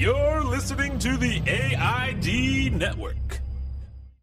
You're listening to the AID Network.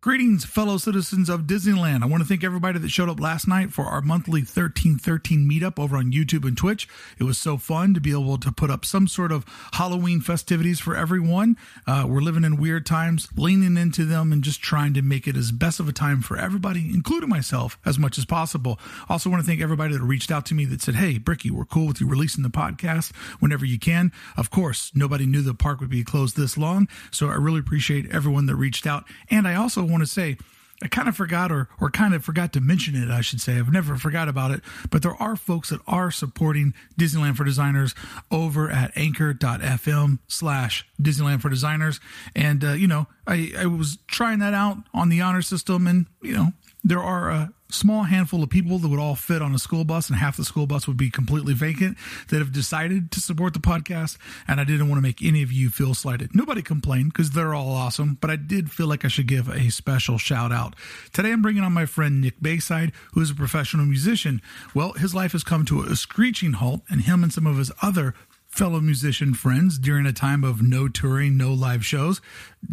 Greetings, fellow citizens of Disneyland. I want to thank everybody that showed up last night for our monthly 1313 meetup over on YouTube and Twitch. It was so fun to be able to put up some sort of Halloween festivities for everyone. Uh, we're living in weird times, leaning into them and just trying to make it as best of a time for everybody, including myself, as much as possible. Also, want to thank everybody that reached out to me that said, Hey, Bricky, we're cool with you releasing the podcast whenever you can. Of course, nobody knew the park would be closed this long. So I really appreciate everyone that reached out. And I also want to say, I kind of forgot or or kind of forgot to mention it, I should say. I've never forgot about it, but there are folks that are supporting Disneyland for Designers over at anchor.fm slash Disneyland for Designers. And, uh, you know, I, I was trying that out on the honor system and, you know, there are a small handful of people that would all fit on a school bus and half the school bus would be completely vacant that have decided to support the podcast and i didn't want to make any of you feel slighted. Nobody complained because they're all awesome but i did feel like i should give a special shout out. Today i'm bringing on my friend nick bayside who is a professional musician. Well his life has come to a screeching halt and him and some of his other fellow musician friends during a time of no touring, no live shows,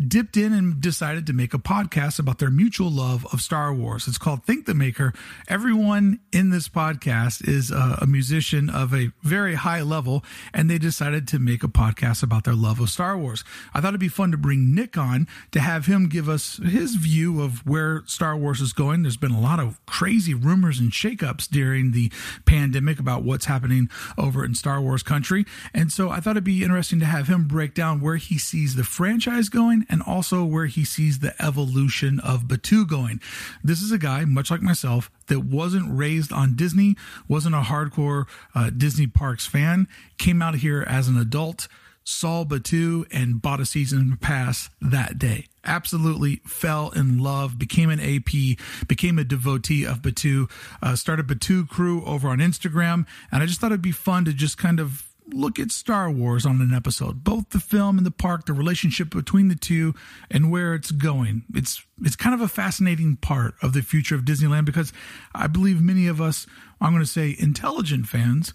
dipped in and decided to make a podcast about their mutual love of Star Wars. It's called Thank the Maker. Everyone in this podcast is a, a, musician of a very high level, and they decided to make a podcast about their love of Star Wars. I thought it'd be fun to bring Nick on to have him give us his view of where Star Wars is going. There's been a lot of crazy rumors and shakeups during the pandemic about what's happening over in Star Wars country. And so I thought it'd be interesting to have him break down where he sees the franchise going and also where he sees the evolution of Batuu going. This is a guy, much like myself, that wasn't raised on Disney, wasn't a hardcore uh, Disney parks fan, came out here as an adult, saw Batuu and bought a season pass that day absolutely fell in love, became an AP, became a devotee of Batuu, uh, started Batuu Crew over on Instagram. And I just thought it'd be fun to just kind of look at Star Wars on an episode, both the film and the park, the relationship between the two, and where it's going. It's it's kind of a fascinating part of the future of Disneyland because I believe many of us, I'm going to say, intelligent fans,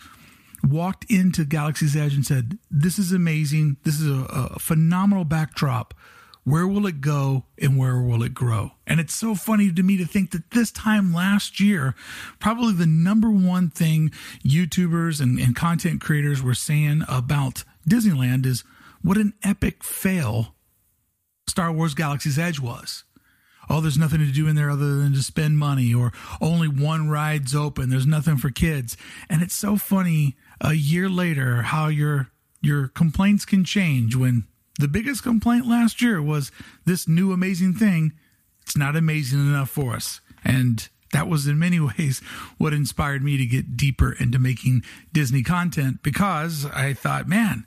walked into Galaxy's Edge and said, "This is amazing. This is a, a phenomenal backdrop." Where will it go and where will it grow? And it's so funny to me to think that this time last year, probably the number one thing YouTubers and, and content creators were saying about Disneyland is what an epic fail Star Wars Galaxy's Edge was. Oh, there's nothing to do in there other than to spend money, or only one ride's open. There's nothing for kids. And it's so funny a year later how your your complaints can change when the biggest complaint last year was this new amazing thing. It's not amazing enough for us. And that was in many ways what inspired me to get deeper into making Disney content because I thought, man,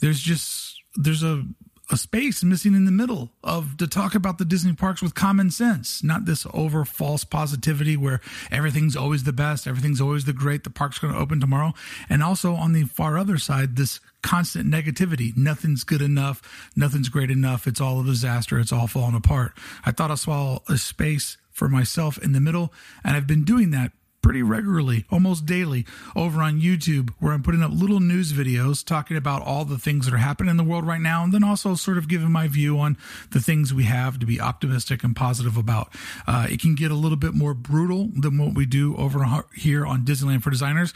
there's just there's a a space missing in the middle of to talk about the Disney parks with common sense, not this over false positivity where everything's always the best, everything's always the great, the park's going to open tomorrow. And also on the far other side, this constant negativity. Nothing's good enough. Nothing's great enough. It's all a disaster. It's all falling apart. I thought I saw a space for myself in the middle, and I've been doing that pretty regularly, almost daily, over on YouTube, where I'm putting up little news videos talking about all the things that are happening in the world right now, and then also sort of giving my view on the things we have to be optimistic and positive about. Uh, it can get a little bit more brutal than what we do over here on Disneyland for Designers.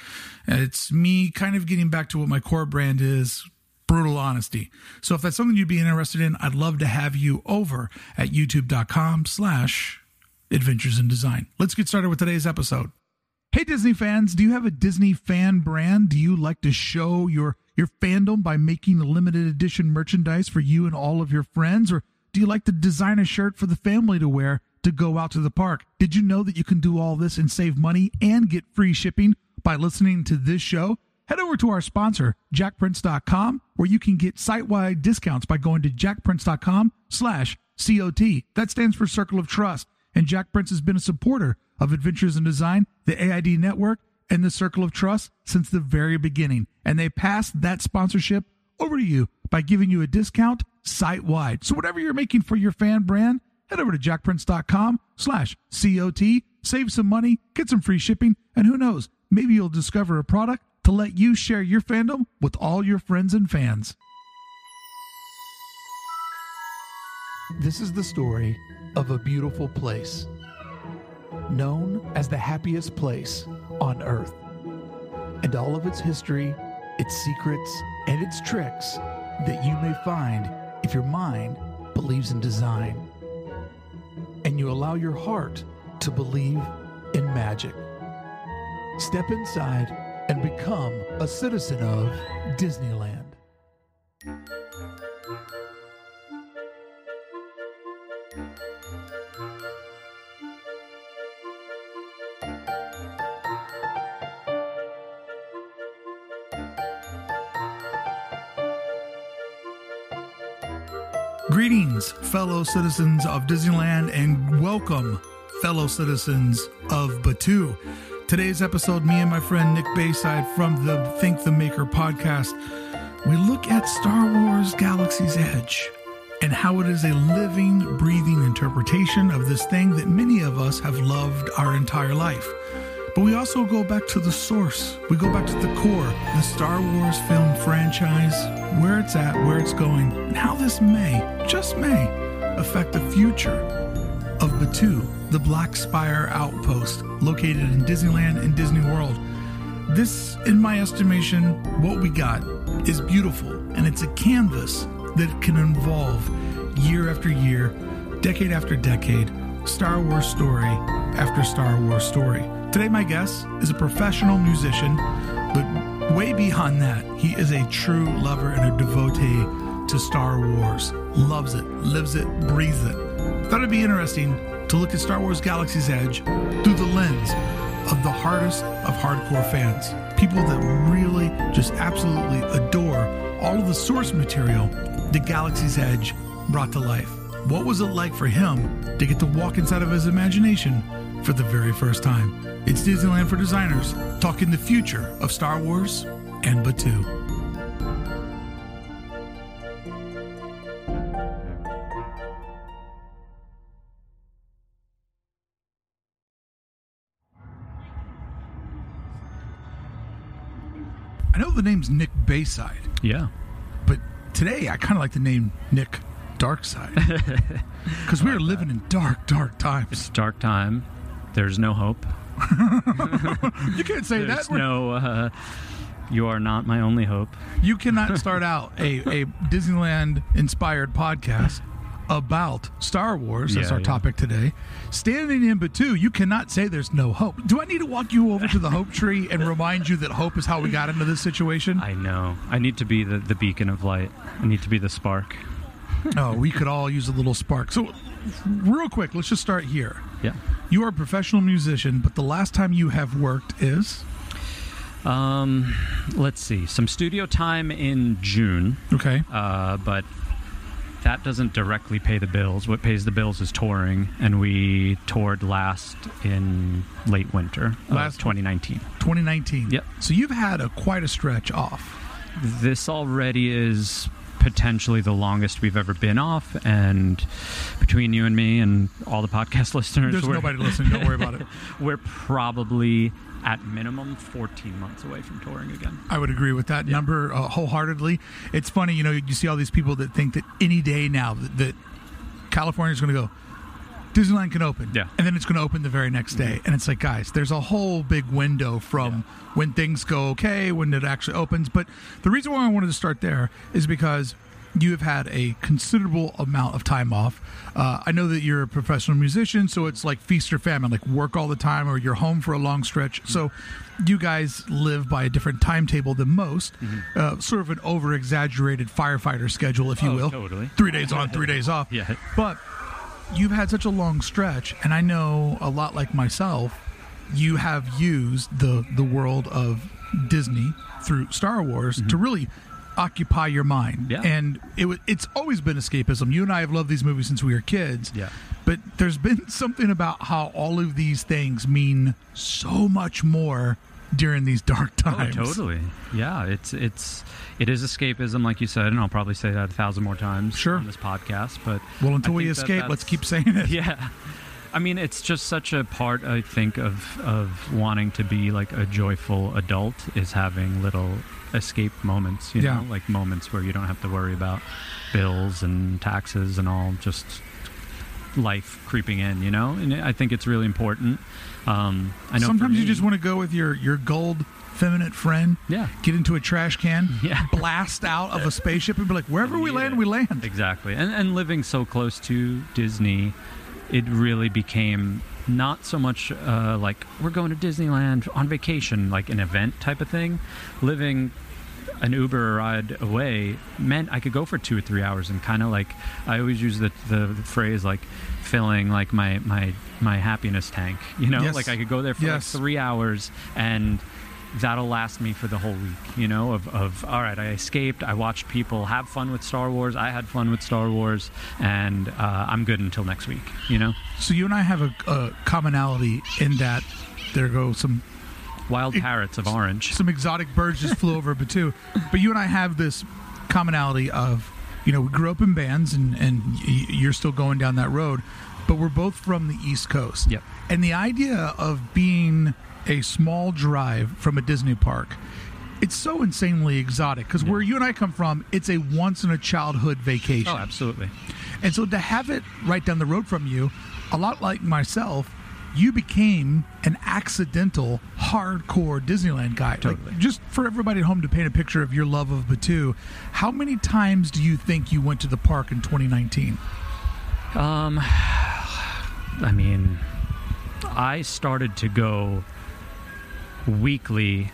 It's me kind of getting back to what my core brand is, brutal honesty. So if that's something you'd be interested in, I'd love to have you over at youtube.com slash adventures in design. Let's get started with today's episode. Hey Disney fans, do you have a Disney fan brand? Do you like to show your your fandom by making limited edition merchandise for you and all of your friends or do you like to design a shirt for the family to wear to go out to the park? Did you know that you can do all this and save money and get free shipping by listening to this show? Head over to our sponsor, jakprints.com, where you can get site-wide discounts by going to jakprints.com slash COT. That stands for Circle of Trust. And Jakprints has been a supporter of Adventures in Design, the AID Network, and the Circle of Trust since the very beginning. And they passed that sponsorship over to you by giving you a discount site wide. So whatever you're making for your fan brand, head over to jakprints.com slash COT, save some money, get some free shipping, and who knows, maybe you'll discover a product to let you share your fandom with all your friends and fans. This is the story of a beautiful place, known as the happiest place on earth. And all of its history, its secrets, and its tricks that you may find if your mind believes in design and you allow your heart to believe in magic. Step inside and become a citizen of Disneyland. Fellow citizens of Disneyland, and welcome, fellow citizens of Batuu. Today's episode, me and my friend Nick Bayside from the Thank the Maker podcast, we look at Star Wars Galaxy's Edge and how it is a living, breathing interpretation of this thing that many of us have loved our entire life. But we also go back to the source. We go back to the core, the Star Wars film franchise, where it's at, where it's going, and how this may, just may, affect the future of Batuu, the Black Spire outpost located in Disneyland and Disney World. This, in my estimation, what we got is beautiful, and it's a canvas that can involve year after year, decade after decade, Star Wars story after Star Wars story. Today, my guest is a professional musician, way beyond that, he is a true lover and a devotee to Star Wars. Loves it, lives it, breathes it. Thought it'd be interesting to look at Star Wars Galaxy's Edge through the lens of the hardest of hardcore fans. People that really just absolutely adore all of the source material the Galaxy's Edge brought to life. What was it like for him to get to walk inside of his imagination for the very first time? It's Disneyland for Designers, talking the future of Star Wars and Batuu. I know the name's Nick Bayside, Yeah. but today I kind of like the name Nick Darkside because we are living in dark, dark times. It's dark time. There's no hope. You can't say There's that. We're- no. Uh, you are not my only hope. You cannot start out a, a Disneyland inspired podcast about Star Wars as Yeah, our yeah. topic today. Standing in Batuu, you cannot say there's no hope. Do I need to walk you over to the hope tree and remind you that hope is how we got into this situation? I know. I need to be the, the beacon of light. I need to be the spark. oh, we could all use a little spark. So, real quick, let's just start here. Yeah. You are a professional musician, but the last time you have worked is Um, let's see. Some studio time in June, okay. uh, but that doesn't directly pay the bills. What pays the bills is touring, and we toured last in late winter of Last- 2019. 2019. Yep. So you've had a quite a stretch off. This already is potentially the longest we've ever been off, and between you and me and all the podcast listeners, There's we're, nobody listening. Don't worry about it. we're probably at minimum 14 months away from touring again. I would agree with that number uh, wholeheartedly. It's funny, you know, you see all these people that think that any day now that, that is going to go, Disneyland can open. Yeah. And then it's going to open the very next day. And it's like, guys, there's a whole big window from when things go okay, when it actually opens. But the reason why I wanted to start there is because you have had a considerable amount of time off. Uh, I know that you're a professional musician, so it's like feast or famine, like work all the time or you're home for a long stretch. So you guys live by a different timetable than most, uh, sort of an over exaggerated firefighter schedule, if you Oh, will. totally. Three days on, three days off. Yeah. But you've had such a long stretch, and I know a lot like myself, you have used the the world of Disney through Star Wars to really occupy your mind. Mm-hmm. Yeah. And it it's always been escapism. You and I have loved these movies since we were kids. Yeah. But there's been something about how all of these things mean so much more during these dark Oh, times. totally. Yeah, it's it's it is escapism, like you said, and I'll probably say that a thousand more times Sure. on this podcast. But Well, until we think that escape, let's keep saying it. Yeah. I mean, it's just such a part, I think, of of wanting to be like a joyful adult is having little escape moments. You Yeah. know, like moments where you don't have to worry about bills and taxes and all. Just life creeping in. You know, and I think it's really important. Um, I know. Sometimes you just want to go with your your gold feminine friend. Yeah. Get into a trash can. Yeah. Blast out of a spaceship and be like, wherever we Yeah. land, we land. Exactly. And and living so close to Disney, it really became not so much uh, like we're going to Disneyland on vacation, like an event type of thing. Living an Uber ride away meant I could go for two or three hours and kind of like I always use the, the phrase like filling like my my my happiness tank. You know, Yes. like I could go there for Yes. like three hours and that'll last me for the whole week you know of, of all right i escaped i watched people have fun with star wars i had fun with star wars and uh, i'm good until next week you know So you and I have a, a commonality in that there go some wild parrots of orange some exotic birds just flew over Batuu. But you and I have this commonality of, you know, we grew up in bands and, and y- you're still going down that road, but we're both from the East Coast. Yep. And the idea of being a small drive from a Disney park, it's so insanely exotic because where you and I come from, it's a once in a childhood vacation. oh absolutely And so to have it right down the road from you, a lot like myself, you became an accidental hardcore Disneyland guy. Like, Totally. just for everybody at home to paint a picture of your love of Batuu, how many times do you think you went to the park in 2019? um i mean i started to go weekly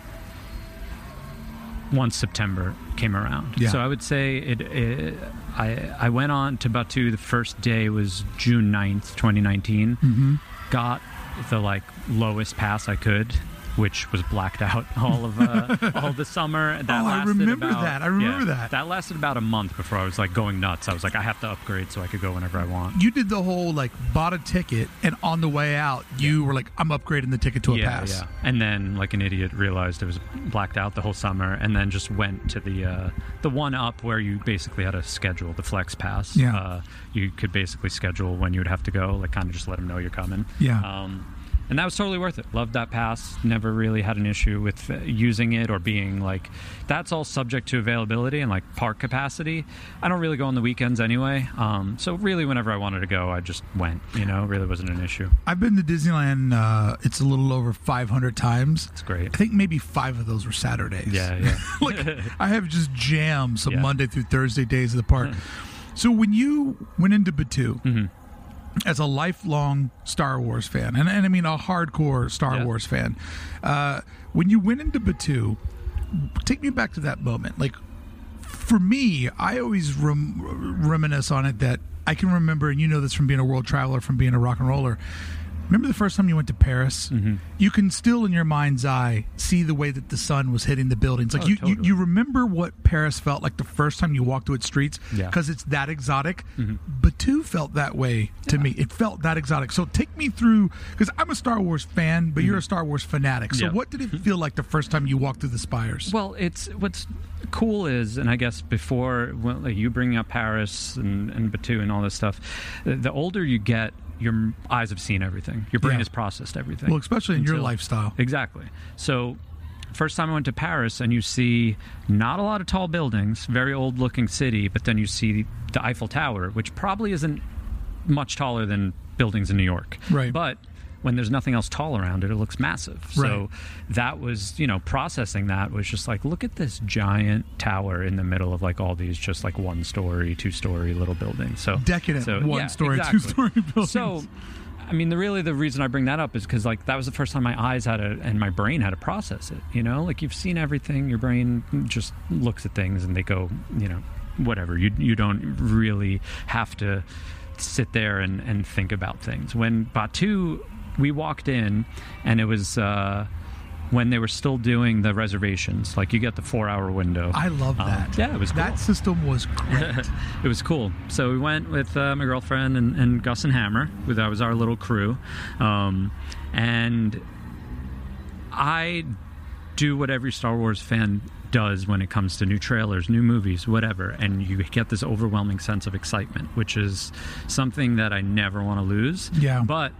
once september came around Yeah. so i would say it, it I, I went on to batuu the first day was june 9th 2019 Mm-hmm. got the like lowest pass I could, which was blacked out all of uh, all the summer. That Oh, I remember about- that. I remember yeah, that. That lasted about a month before I was like going nuts. I was like, I have to upgrade so I could go whenever I want. You did the whole like bought a ticket, and on the way out, you were like, "I'm upgrading the ticket to a yeah, pass." yeah. And then, like an idiot, realized it was blacked out the whole summer, and then just went to the uh, the one up where you basically had to schedule the flex pass. Yeah. Uh, you could basically schedule when you would have to go, like kind of just let them know you're coming. Yeah. Um, and that was totally worth it. Loved that pass. Never really had an issue with uh, using it or being like. That's all subject to availability and like park capacity. I don't really go on the weekends anyway. Um, so really, whenever I wanted to go, I just went. You know, really wasn't an issue. I've been to Disneyland. Uh, it's a little over 500 times. It's great. I think maybe five of those were Saturdays. Yeah, yeah. like I have just jammed some Yeah. Monday through Thursday days of the park. so when you went into Batuu Mm-hmm. As a lifelong Star Wars fan, and, and I mean a hardcore Star Yeah. Wars fan, uh, when you went into Batuu, take me back to that moment. Like for me, I always rem- reminisce on it that I can remember, and you know this from being a world traveler, from being a rock and roller. Remember the first time you went to Paris? Mm-hmm. You can still, in your mind's eye, see the way that the sun was hitting the buildings. Like Oh, you, you, totally. you remember what Paris felt like the first time you walked through its streets Yeah. because it's that exotic. Mm-hmm. Batuu felt that way to me. It felt that exotic. So take me through because I'm a Star Wars fan, but you're a Star Wars fanatic. So Mm-hmm. Yeah. what did it feel like the first time you walked through the spires? Well, it's what's cool is, and I guess before well, like you bringing up Paris and, and Batuu and all this stuff, the, the older you get, your eyes have seen everything. Your brain Yeah. has processed everything. Well, especially in your lifestyle. Exactly. So, first time I went to Paris, and you see not a lot of tall buildings, very old looking city, but then you see the Eiffel Tower, which probably isn't much taller than buildings in New York. Right. But when there's nothing else tall around it, it looks massive. Right. So that was, you know, processing that was just like, look at this giant tower in the middle of like all these just like one story, two story little buildings. So Decadent so, one yeah, story, exactly. two story buildings. So, I mean, the really the reason I bring that up is because like that was the first time my eyes had to and my brain had to process it. You know, like you've seen everything, your brain just looks at things and they go, you know, whatever. You you don't really have to sit there and and think about things. When Batuu, we walked in and it was. uh when they were still doing the reservations, like you get the four-hour window. I love Um, that. yeah, it was cool. That system was great. it was cool. So we went with uh, my girlfriend and, and Gus and Hammer. That was our little crew, um, and I do what every Star Wars fan does when it comes to new trailers, new movies, whatever, and you get this overwhelming sense of excitement, which is something that I never want to lose. Yeah. But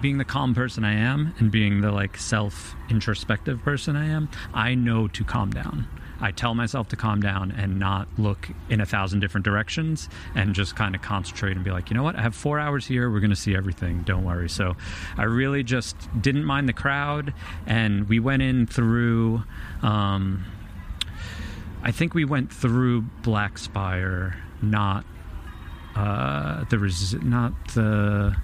being the calm person I am and being the like self introspective person I am, I know to calm down. I tell myself to calm down and not look in a thousand different directions and just kind of concentrate and be like, you know what, I have four hours here. We're going to see everything. Don't worry. So I really just didn't mind the crowd, and we went in through. Um, I think we went through Black Spire, not uh, the res- not the.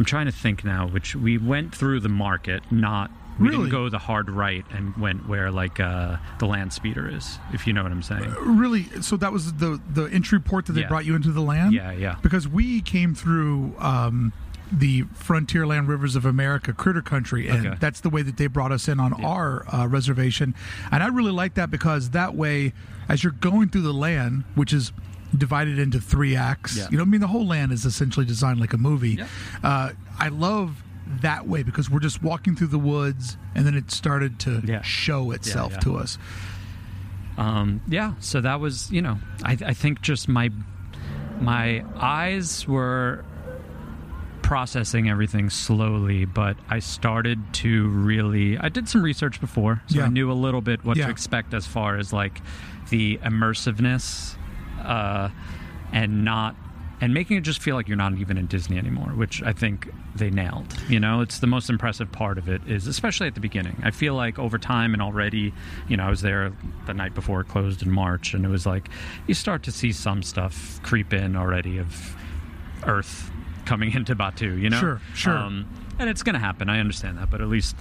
I'm trying to think now. Which we went through the market, not we Really? didn't go the hard right and went where like uh, the land speeder is. If you know what I'm saying. Really? So that was the the entry port that they Yeah. brought you into the land? Yeah, yeah. Because we came through um, the Frontierland Rivers of America, Critter Country, and Okay. that's the way that they brought us in on our uh, reservation. And I really like that because that way, as you're going through the land, which is divided into three acts, Yeah. you know, I mean, the whole land is essentially designed like a movie. Yeah. Uh, I love that way because we're just walking through the woods, and then it started to Yeah. show itself to us. um, yeah so that was you know I, I think just my my eyes were processing everything slowly but i started to really i did some research before so Yeah. i knew a little bit what Yeah. to expect as far as like the immersiveness uh, and not and making it just feel like you're not even in disney anymore which i think they nailed you know? It's the most impressive part of it is especially at the beginning. I feel like over time and already you know i was there the night before it closed in march and it was like you start to see some stuff creep in already of earth coming into batuu you know? Sure, sure. um, and it's going to happen i understand that but at least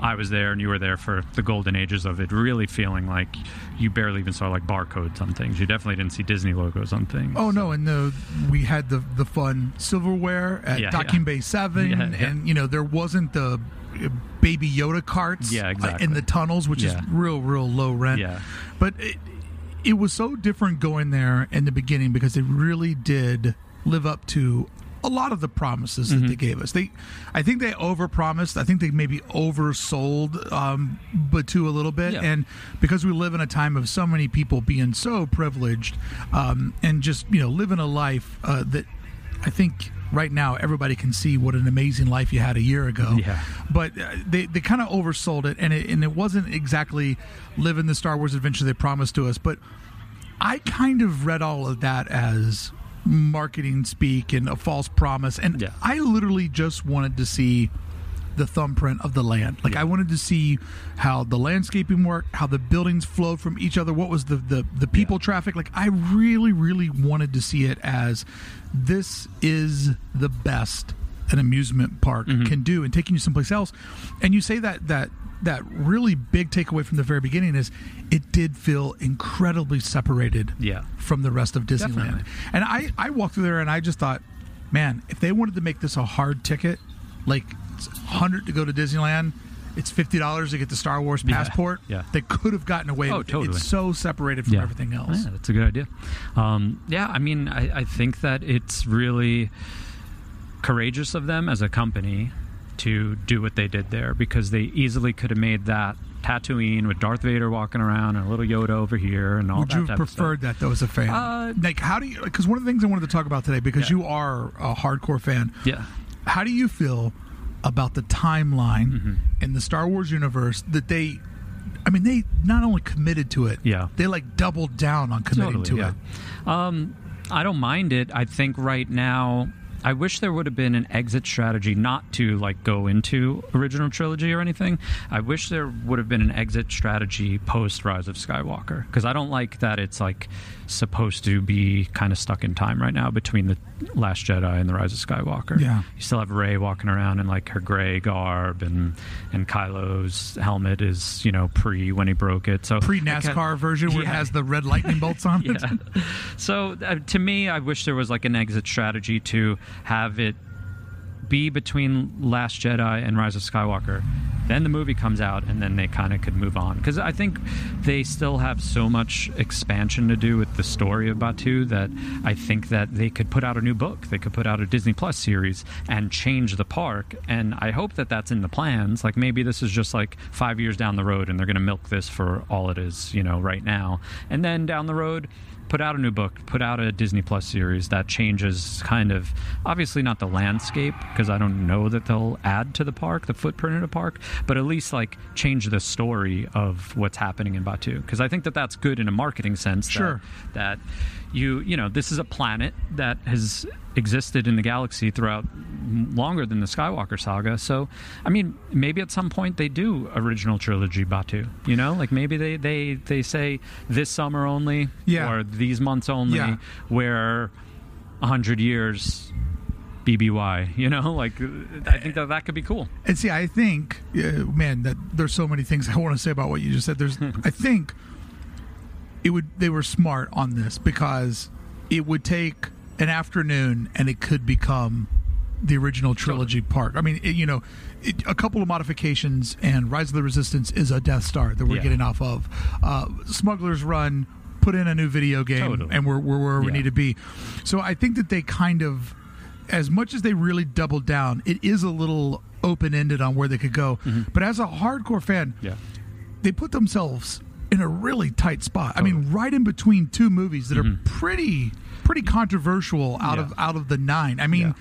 i was there and you were there for the golden ages of it really feeling like you barely even saw like barcodes on things you definitely didn't see disney logos on things Oh no, and the we had the the fun silverware at Yeah, Docking yeah. Bay Seven, Yeah, and you know there wasn't the uh, baby Yoda carts Yeah, uh, exactly. in the tunnels, which is real real low rent. Yeah. but it, it was so different going there in the beginning because they really did live up to a lot of the promises Mm-hmm. that they gave us. They, I think they overpromised. I think they maybe oversold um, Batuu a little bit, Yeah. and because we live in a time of so many people being so privileged um, and just you know living a life uh, that I think right now everybody can see what an amazing life you had a year ago. Yeah. But uh, they they kind of oversold it, and it and it wasn't exactly living the Star Wars adventure they promised to us. But I kind of read all of that as marketing speak and a false promise, and Yeah. I literally just wanted to see the thumbprint of the land. Like I wanted to see how the landscaping worked, how the buildings flowed from each other, what was the the, the people Yeah. traffic. Like I really, really wanted to see it as this is the best an amusement park Mm-hmm. can do and taking you someplace else. And you say that that that really big takeaway from the very beginning is it did feel incredibly separated Yeah. from the rest of Disneyland. Definitely. And I, I walked through there and I just thought, man, if they wanted to make this a hard ticket, like it's 100 to go to Disneyland, it's $50 to get the Star Wars passport, yeah. they could have gotten away Oh, with it. totally. It's so separated from everything else. Yeah, that's a good idea. Um, yeah, I mean, I, I think that it's really courageous of them as a company to do what they did there because they easily could have made that Tatooine with Darth Vader walking around and a little Yoda over here and all Would that you have stuff. preferred that though as a fan? Uh, like, how do you? Because one of the things I wanted to talk about today, because Yeah. you are a hardcore fan, Yeah. how do you feel about the timeline Mm-hmm. in the Star Wars universe that they? I mean, they not only committed to it, Yeah. they like doubled down on committing Totally, to yeah. it. Um, I don't mind it. I think right now, I wish there would have been an exit strategy, not to like go into original trilogy or anything. I wish there would have been an exit strategy post Rise of Skywalker because I don't like that it's like supposed to be kind of stuck in time right now between the Last Jedi and the Rise of Skywalker. Yeah. you still have Rey walking around in like her gray garb, and and Kylo's helmet is you know pre when he broke it. So pre NASCAR version where it has the red lightning bolts on it. yeah. So uh, to me, I wish there was like an exit strategy to have it be between Last Jedi and Rise of Skywalker. Then the movie comes out, and then they kind of could move on because I think they still have so much expansion to do with the story of Batuu that I think that they could put out a new book, they could put out a Disney Plus series and change the park. And I hope that that's in the plans. Like maybe this is just like five years down the road, and they're going to milk this for all it is, you know, right now. And then down the road, put out a new book, put out a Disney Plus series that changes kind of obviously not the landscape because I don't know that they'll add to the park, the footprint of the park, but at least like change the story of what's happening in Batuu because I think that that's good in a marketing sense. that- Sure. that you you know this is a planet that has existed in the galaxy throughout longer than the Skywalker saga. So, I mean, maybe at some point they do original trilogy Batuu. You know, like maybe they they they say this summer only, Yeah. or these months only, Yeah. where a hundred years. BBY, you know, like I think that that could be cool. And see, I think, uh, man, that there's so many things I want to say about what you just said. There's, I think, it would they were smart on this because it would take an afternoon and it could become the original trilogy park. I mean, it, you know, it, a couple of modifications and Rise of the Resistance is a Death Star that we're Yeah. getting off of. Uh, Smuggler's Run put in a new video game Totally. and we're, we're where we need to be. So I think that they kind of as much as they really doubled down, it is a little open ended on where they could go. But as a hardcore fan, Yeah. they put themselves in a really tight spot. I mean, right in between two movies that are pretty pretty controversial out Yeah. of out of the nine. I mean,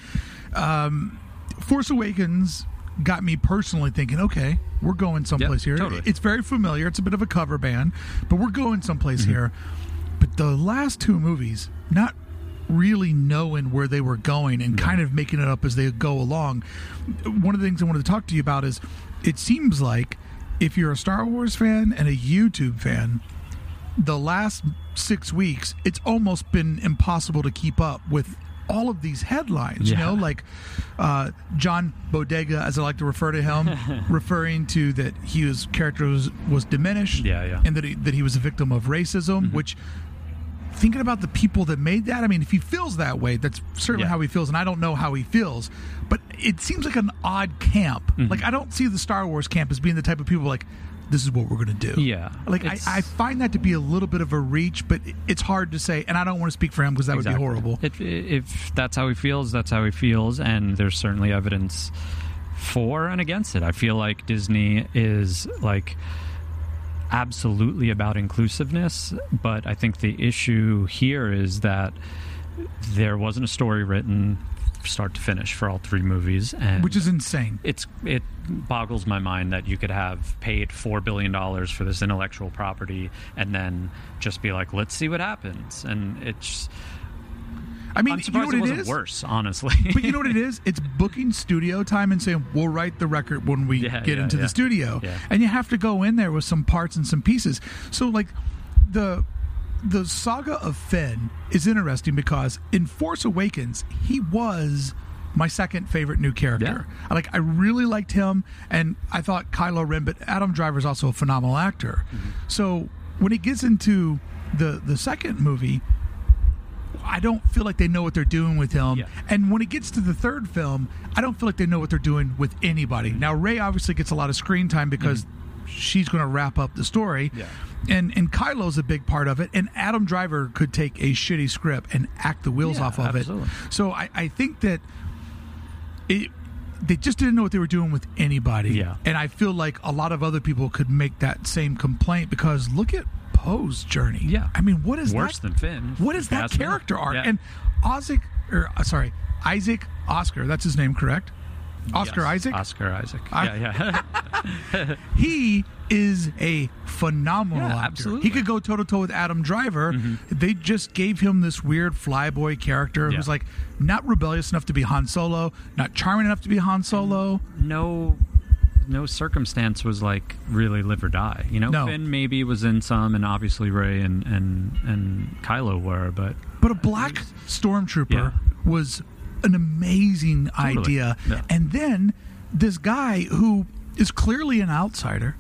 um, Force Awakens got me personally thinking, okay, we're going someplace here. totally. It's very familiar. It's a bit of a cover band, but we're going someplace here. But the last two movies, not really knowing where they were going and kind of making it up as they go along. One of the things I wanted to talk to you about is it seems like if you're a Star Wars fan and a YouTube fan, the last six weeks, it's almost been impossible to keep up with all of these headlines. You know, like uh, John Bodega, as I like to refer to him, referring to that he his character was, was diminished, Yeah, yeah. and that he, that he was a victim of racism, which. Thinking about the people that made that, I mean, if he feels that way, that's certainly Yeah. how he feels, and I don't know how he feels, but it seems like an odd camp. Mm-hmm. Like I don't see the Star Wars camp as being the type of people like, this is what we're going to do. Yeah, Like I, I find that to be a little bit of a reach, but it's hard to say, and I don't want to speak for him because that would be horrible. If, if that's how he feels, that's how he feels, and there's certainly evidence for and against it. I feel like Disney is like absolutely about inclusiveness, but I think the issue here is that there wasn't a story written start to finish for all three movies, and which is insane. it's it boggles my mind that you could have paid four billion dollars for this intellectual property and then just be like, let's see what happens, and it's. I mean, I'm you know what it it wasn't is? worse, honestly. but you know what it is? It's booking studio time and saying we'll write the record when we Yeah, get yeah, into yeah. the studio, and you have to go in there with some parts and some pieces. So like the the saga of Finn is interesting because in Force Awakens he was my second favorite new character. I Like I really liked him, and I thought Kylo Ren, but Adam Driver is also a phenomenal actor. Mm-hmm. So when it gets into the the second movie. I don't feel like they know what they're doing with him. Yeah. And when it gets to the third film, I don't feel like they know what they're doing with anybody. Now, Rey obviously gets a lot of screen time because she's going to wrap up the story. Yeah. And and Kylo's a big part of it. And Adam Driver could take a shitty script and act the wheels Yeah, off of absolutely. it. So I, I think that it they just didn't know what they were doing with anybody. Yeah. And I feel like a lot of other people could make that same complaint because look at Poe's journey. Yeah. I mean, what is Worse that? than Finn. What is that character arc? Yeah. And Isaac, or uh, sorry, Isaac Oscar. That's his name, correct? Oscar Yes, Isaac. Oscar Isaac. I- yeah, yeah. He is a phenomenal Yeah, actor. absolutely. He could go toe to toe with Adam Driver. Mm-hmm. They just gave him this weird flyboy character Yeah. who's like not rebellious enough to be Han Solo, not charming enough to be Han Solo. no no circumstance was like really live or die. You know, No. Finn maybe was in some, and obviously Rey and and and Kylo were, but But a black stormtrooper Yeah. was an amazing Totally. idea. Yeah. And then this guy who is clearly an outsider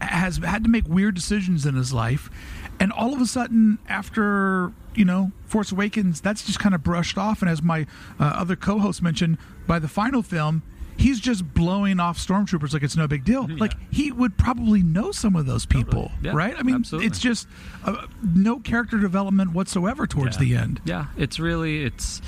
has had to make weird decisions in his life. And all of a sudden, after, you know, Force Awakens, that's just kind of brushed off. And as my uh, other co host mentioned, by the final film, he's just blowing off stormtroopers like it's no big deal. Like he would probably know some of those people, Yeah, right? I mean, absolutely. it's just uh, no character development whatsoever towards Yeah. the end. Yeah, it's really it's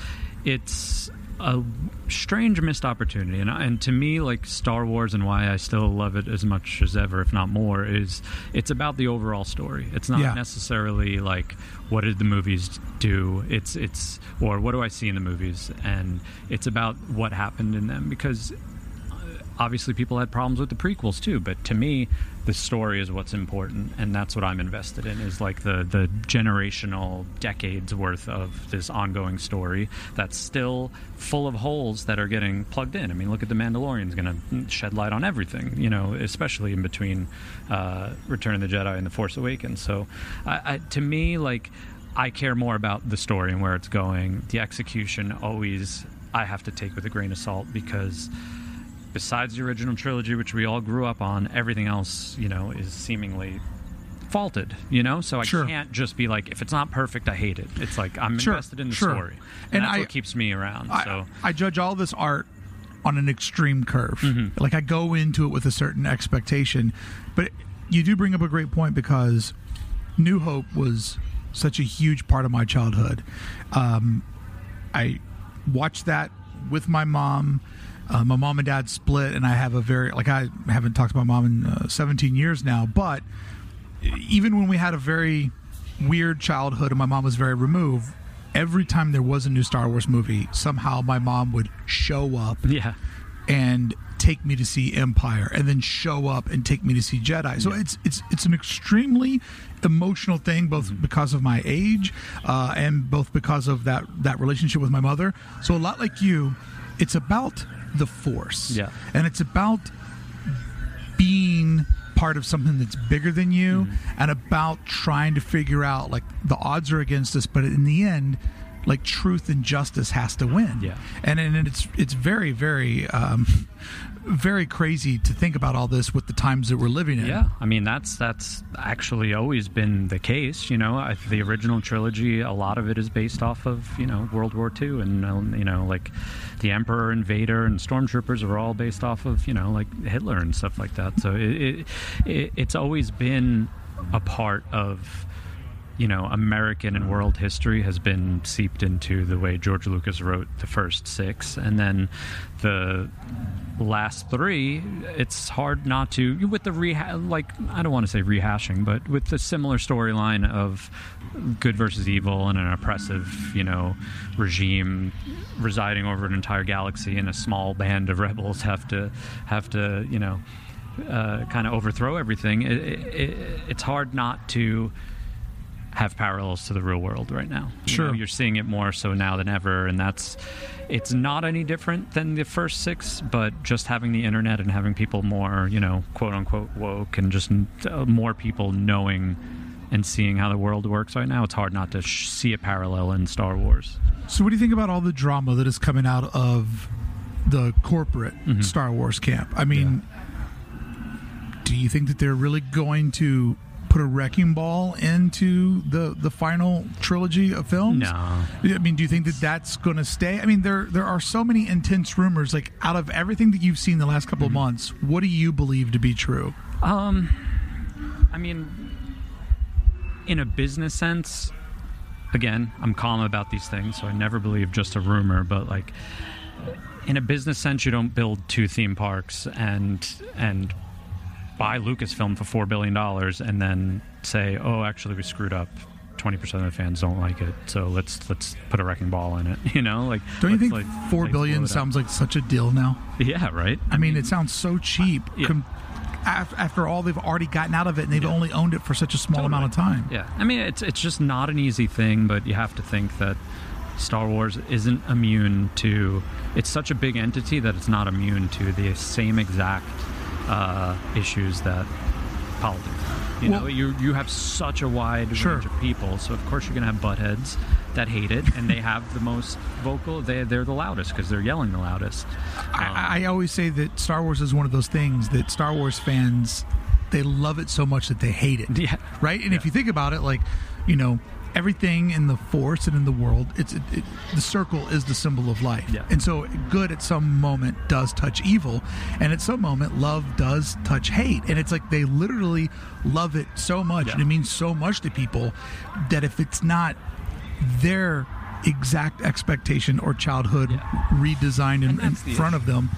it's a strange missed opportunity, and and to me, like Star Wars, and why I still love it as much as ever, if not more, is it's about the overall story. It's not Yeah. necessarily like what did the movies do. It's it's or what do I see in the movies, and it's about what happened in them because obviously people had problems with the prequels too but to me the story is what's important and that's what i'm invested in is like the the generational decades worth of this ongoing story that's still full of holes that are getting plugged in. I mean look at the mandalorian's to shed light on everything you know especially in between uh, return of the jedi and the force awakens. So I, I, to me like i care more about the story and where it's going. The execution always i have to take with a grain of salt because besides the original trilogy, which we all grew up on, everything else, you know, is seemingly faulted, you know? So I Sure. can't just be like, if it's not perfect, I hate it. It's like I'm Sure, invested in the sure. story. And, And that's I- what keeps me around. I, so I judge all this art on an extreme curve. Mm-hmm. Like I go into it with a certain expectation, but you do bring up a great point because New Hope was such a huge part of my childhood. Um, I watched that with my mom. Uh, my mom and dad split, and I have a very like I haven't talked to my mom in uh, 17 years now, but even when we had a very weird childhood and my mom was very removed, every time there was a new Star Wars movie, somehow my mom would show up yeah. and take me to see Empire and then show up and take me to see Jedi. So it's it's it's an extremely emotional thing both Mm-hmm. because of my age uh, and both because of that that relationship with my mother. So a lot like you, it's about the force. Yeah. And it's about being part of something that's bigger than you Mm-hmm. and about trying to figure out like the odds are against us but in the end like truth and justice has to win Yeah. and and it's it's very very um very crazy to think about all this with the times that we're living in Yeah, I mean that's that's actually always been the case. You know, I, the original trilogy, a lot of it is based off of you know World War II, and um, you know like the Emperor and Vader and Stormtroopers are all based off of you know like Hitler and stuff like that. So it, it, it it's always been a part of you know, American and world history has been seeped into the way George Lucas wrote the first six, and then the last three. It's hard not to with the reha- like I don't want to say rehashing, but with the similar storyline of good versus evil and an oppressive, you know, regime residing over an entire galaxy, and a small band of rebels have to have to, you know. Uh, kind of overthrow everything. It, it, it, it's hard not to have parallels to the real world right now. You Sure. know, you're seeing it more so now than ever, and that's it's not any different than the first six, but just having the internet and having people more, you know, quote unquote woke, and just uh, more people knowing and seeing how the world works right now, it's hard not to sh- see a parallel in Star Wars. so what do you think about all the drama that is coming out of the corporate Mm-hmm. star wars camp i mean do you think that they're really going to put a wrecking ball into the the final trilogy of films No. I mean, do you think that that's going to stay? I mean, there there are so many intense rumors. Like, out of everything that you've seen the last couple Mm-hmm. of months, what do you believe to be true? Um, I mean, in a business sense, again, I'm calm about these things, so I never believe just a rumor. But like, in a business sense, you don't build two theme parks and and buy Lucasfilm for four billion dollars and then say, "Oh, actually, we screwed up." Twenty percent of the fans don't like it, so let's let's put a wrecking ball in it. You know, like Don't you think like, four billion blow it up. sounds like such a deal now? Yeah, right. I mean, it sounds so cheap. Yeah. Com- after all they've already gotten out of it, and they've Yeah. only owned it for such a small Totally. amount of time. Yeah, I mean it's it's just not an easy thing, but you have to think that Star Wars isn't immune to. It's such a big entity that it's not immune to the same exact uh, issues that politics. You Well- know, you you have such a wide Sure. range of people, so of course you're going to have buttheads that hate it, and they have the most vocal. They they're the loudest because they're yelling the loudest. I, I always say that Star Wars is one of those things that Star Wars fans they love it so much that they hate it. Yeah. Right. And if you think about it, like you know, everything in the Force and in the world, it's it, it, the circle is the symbol of life. Yeah. And so, good at some moment does touch evil, and at some moment, love does touch hate. And it's like they literally love it so much, Yeah. and it means so much to people that if it's not their exact expectation or childhood Yeah. redesigned in, in front of them,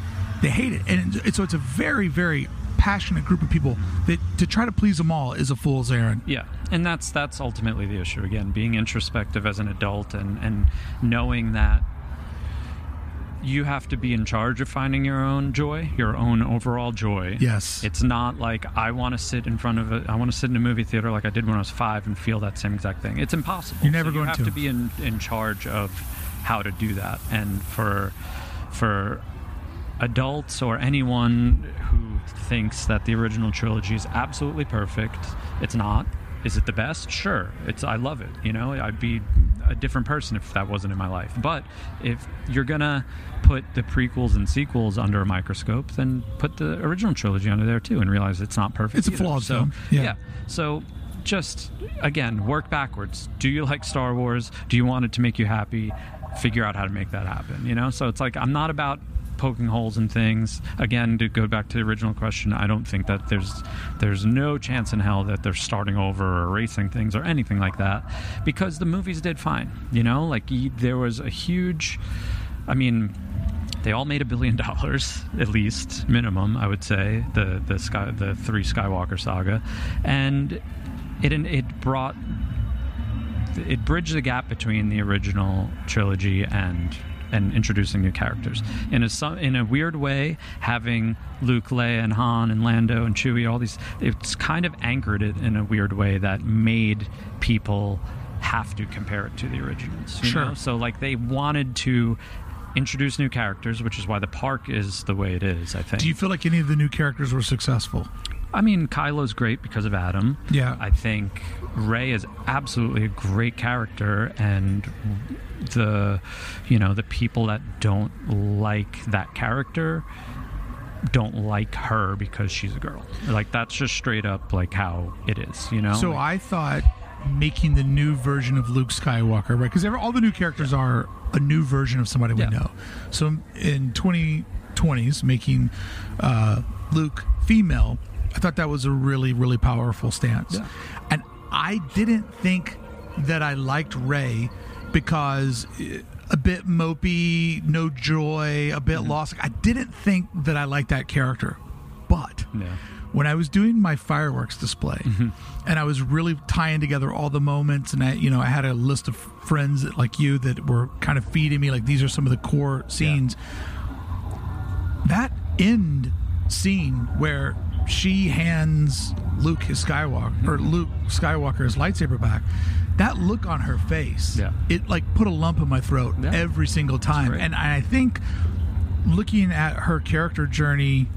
they hate it. And it- so it's a very, very passionate group of people that to try to please them all is a fool's errand. Yeah, and that's that's ultimately the issue. Again, being introspective as an adult and and knowing that you have to be in charge of finding your own joy, your own overall joy. Yes. It's not like I want to sit in front of a I want to sit in a movie theater like I did when I was 5 and feel that same exact thing. It's impossible. You're never So you have to. to be in in charge of how to do that. And for for adults or anyone who thinks that the original trilogy is absolutely perfect, it's not. Is it the best? Sure. It's I love it. You know, I'd be a different person if that wasn't in my life. But if you're gonna put the prequels and sequels under a microscope, then put the original trilogy under there too, and realize it's not perfect. It's a either. flawed so, film. Yeah. yeah. So just again, work backwards. Do you like Star Wars? Do you want it to make you happy? Figure out how to make that happen. You know. So it's like I'm not about poking holes in things. Again, to go back to the original question, I don't think that there's there's no chance in hell that they're starting over or erasing things or anything like that, because the movies did fine. You know, like there was a huge. I mean, they all made a billion dollars at least minimum i would say the the sky the three skywalker saga and it it brought it bridged the gap between the original trilogy and and introducing new characters in a in a weird way having Luke, Leia, and Han and Lando and Chewie all these it's kind of anchored it in a weird way that made people have to compare it to the originals you Sure. know? so like they wanted to introduce new characters which is why the park is the way it is I think Do you feel like any of the new characters were successful? I mean, Kylo's great because of Adam. Yeah. I think Rey is absolutely a great character, and the, you know, the people that don't like that character don't like her because she's a girl. Like that's just straight up like how it is, you know. So Like, I thought making the new version of Luke Skywalker, right? Because all the new characters are a new version of somebody Yeah. we know. So in 2020s, making uh, Luke female, I thought that was a really, really powerful stance. Yeah. And I didn't think that I liked Rey because uh, a bit mopey, no joy, a Mm-hmm. bit lost. I didn't think that I liked that character. But Yeah. when I was doing my fireworks display and I was really tying together all the moments and I you know I had a list of friends that, like you that were kind of feeding me like these are some of the core scenes that end scene where she hands Luke his Skywalker or Luke Skywalker his lightsaber back that look on her face Yeah. it like put a lump in my throat Yeah. every single time and I think looking at her character journey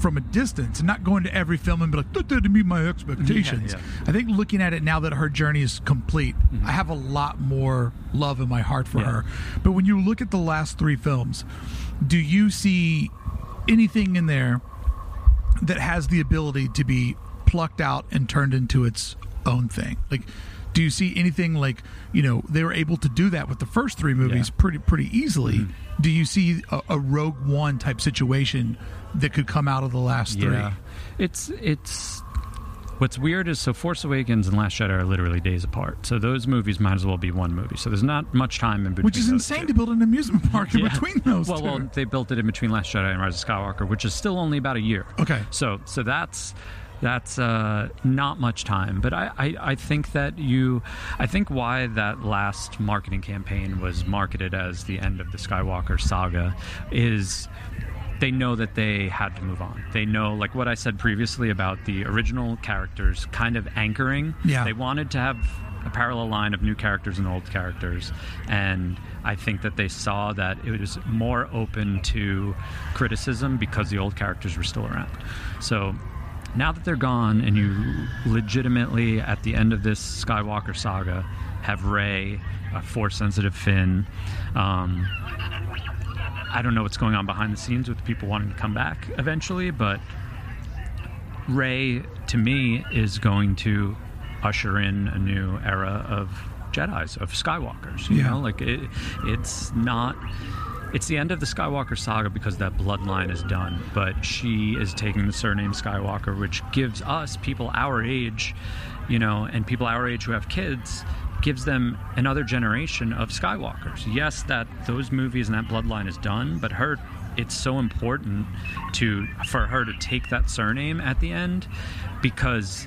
from a distance and not going to every film and be like that didn't meet my expectations Yeah, yeah. i think looking at it now that her journey is complete i have a lot more love in my heart for Mm-hmm. Yeah. her but when you look at the last three films do you see anything in there that has the ability to be plucked out and turned into its own thing like do you see anything like you know they were able to do that with the first three movies Yeah. Mm-hmm. pretty pretty easily do you see a, a rogue one type situation that could come out of the last Yeah. three It's it's what's weird is so Force Awakens and Last Jedi are literally days apart. So those movies might as well be one movie. So there's not much time in between. which is insane two. to build an amusement park in Yeah. between those well, two well, they built it in between Last Jedi and Rise of Skywalker, which is still only about a year. Okay. So so that's that's uh, not much time, but I, I, I think that you, I think why that last marketing campaign was marketed as the end of the Skywalker saga is they know that they had to move on. They know, like what I said previously about the original characters kind of anchoring. Yeah. They wanted to have a parallel line of new characters and old characters. And I think that they saw that it was more open to criticism because the old characters were still around. So now that they're gone and you legitimately, at the end of this Skywalker saga, have Rey, a force sensitive Finn, um, I don't know what's going on behind the scenes with people wanting to come back eventually, but Rey, to me, is going to usher in a new era of Jedi's, of Skywalkers. You Yeah. know, like it, it's not. It's the end of the Skywalker saga because that bloodline is done. But she is taking the surname Skywalker, which gives us people our age, you know, and people our age who have kids, gives them another generation of Skywalkers. Yes, that those movies and that bloodline is done, but her it's so important to for her to take that surname at the end because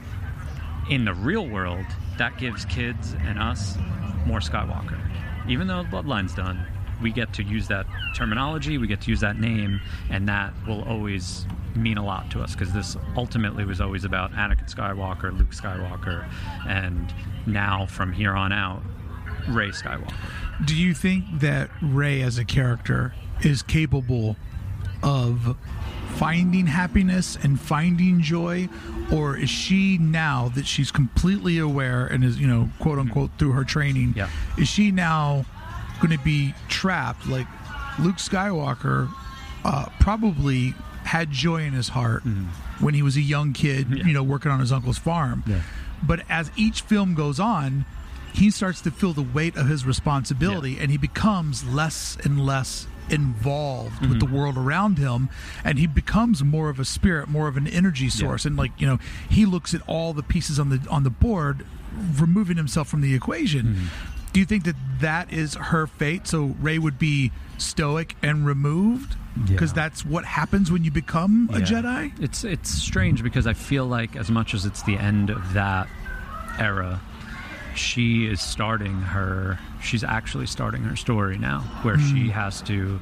in the real world that gives kids and us more Skywalker. Even though the bloodline's done, we get to use that terminology, we get to use that name, and that will always mean a lot to us because this ultimately was always about Anakin Skywalker, Luke Skywalker, and now from here on out, Rey Skywalker. Do you think that Rey as a character is capable of finding happiness and finding joy or is she now that she's completely aware and is you know quote unquote through her training Yeah. is she now going to be trapped like luke skywalker uh, probably had joy in his heart when he was a young kid. Yeah. you know working on his uncle's farm Yeah. But as each film goes on he starts to feel the weight of his responsibility and he becomes less and less involved with the mm-hmm. world around him. And he becomes more of a spirit more of an energy source. And like you know he looks at all the pieces on the on the board removing himself from the equation. Mm-hmm. Do you think that that is her fate? So rey would be stoic and removed because Yeah. that's what happens when you become a Yeah. jedi It's it's strange because I feel like as much as it's the end of that era, she is starting her. She's actually starting her story now, where she has to.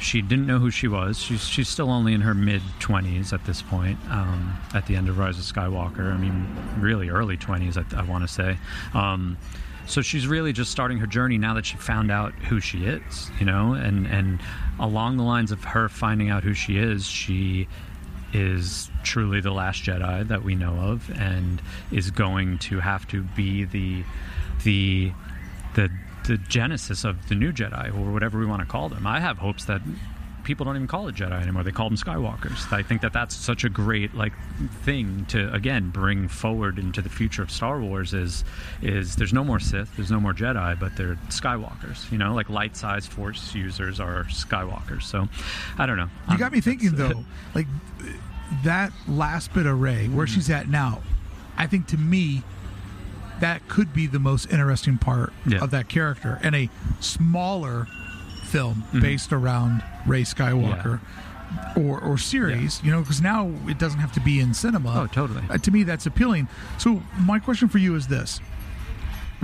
She didn't know who she was. She's she's still only in her mid twenties at this point. Um, at the end of Rise of Skywalker, I mean, really early twenties. I, I want to say. Um, so she's really just starting her journey now that she found out who she is, you know, and and along the lines of her finding out who she is, she is truly the last Jedi that we know of, and is going to have to be the the the the genesis of the new Jedi, or whatever we want to call them. I have hopes that people don't even call it Jedi anymore; they call them Skywalkers. I think that that's such a great like thing to again bring forward into the future of Star Wars. Is is there's no more Sith, there's no more Jedi, but they're Skywalkers. You know, like light sized Force users are Skywalkers. So I don't know. You Um, got me thinking that's- though, like that last bit of Rey, where she's at now. I think to me, that could be the most interesting part Yeah. of that character, and a smaller film based around Rey Skywalker. Or, or series, you know, because now it doesn't have to be in cinema. Oh, totally. Uh, to me, that's appealing. So, my question for you is this: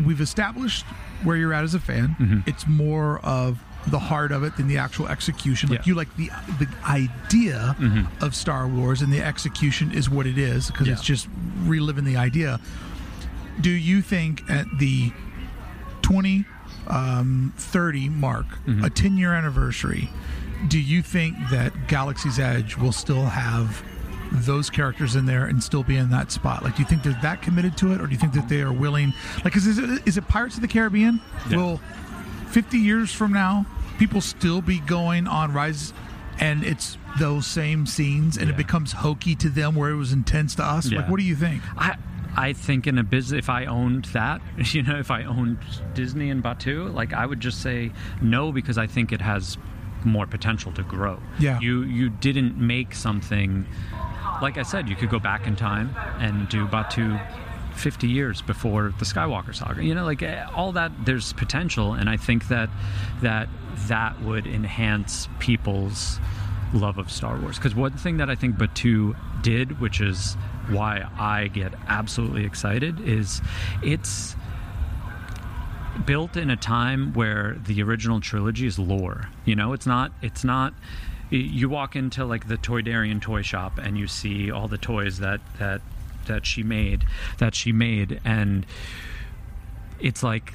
We've established where you're at as a fan. Mm-hmm. It's more of the heart of it than the actual execution. Like Yeah. you like the the idea of Star Wars, and the execution is what it is because it's just reliving the idea. Do you think at the 20 um, 30 mark, Mm-hmm. a 10 year anniversary, do you think that Galaxy's Edge will still have those characters in there and still be in that spot? Like, do you think they're that committed to it, or do you think that they are willing? Like, is, is, it, is it Pirates of the Caribbean? Yeah. Will 50 years from now, people still be going on Rise and it's those same scenes and it becomes hokey to them where it was intense to us? Like, what do you think? I I think in a business, if I owned that, you know, if I owned Disney and Batuu, like I would just say no because I think it has more potential to grow. Yeah. You you didn't make something like I said, you could go back in time and do Batuu 50 years before the Skywalker saga. You know, like eh, all that there's potential and I think that that that would enhance people's love of Star Wars. Because one thing that I think Batuu did, which is why I get absolutely excited, is it's built in a time where the original trilogy is lore. You know, it's not. It's not. You walk into like the Toydarian toy shop and you see all the toys that that that she made that she made and it's like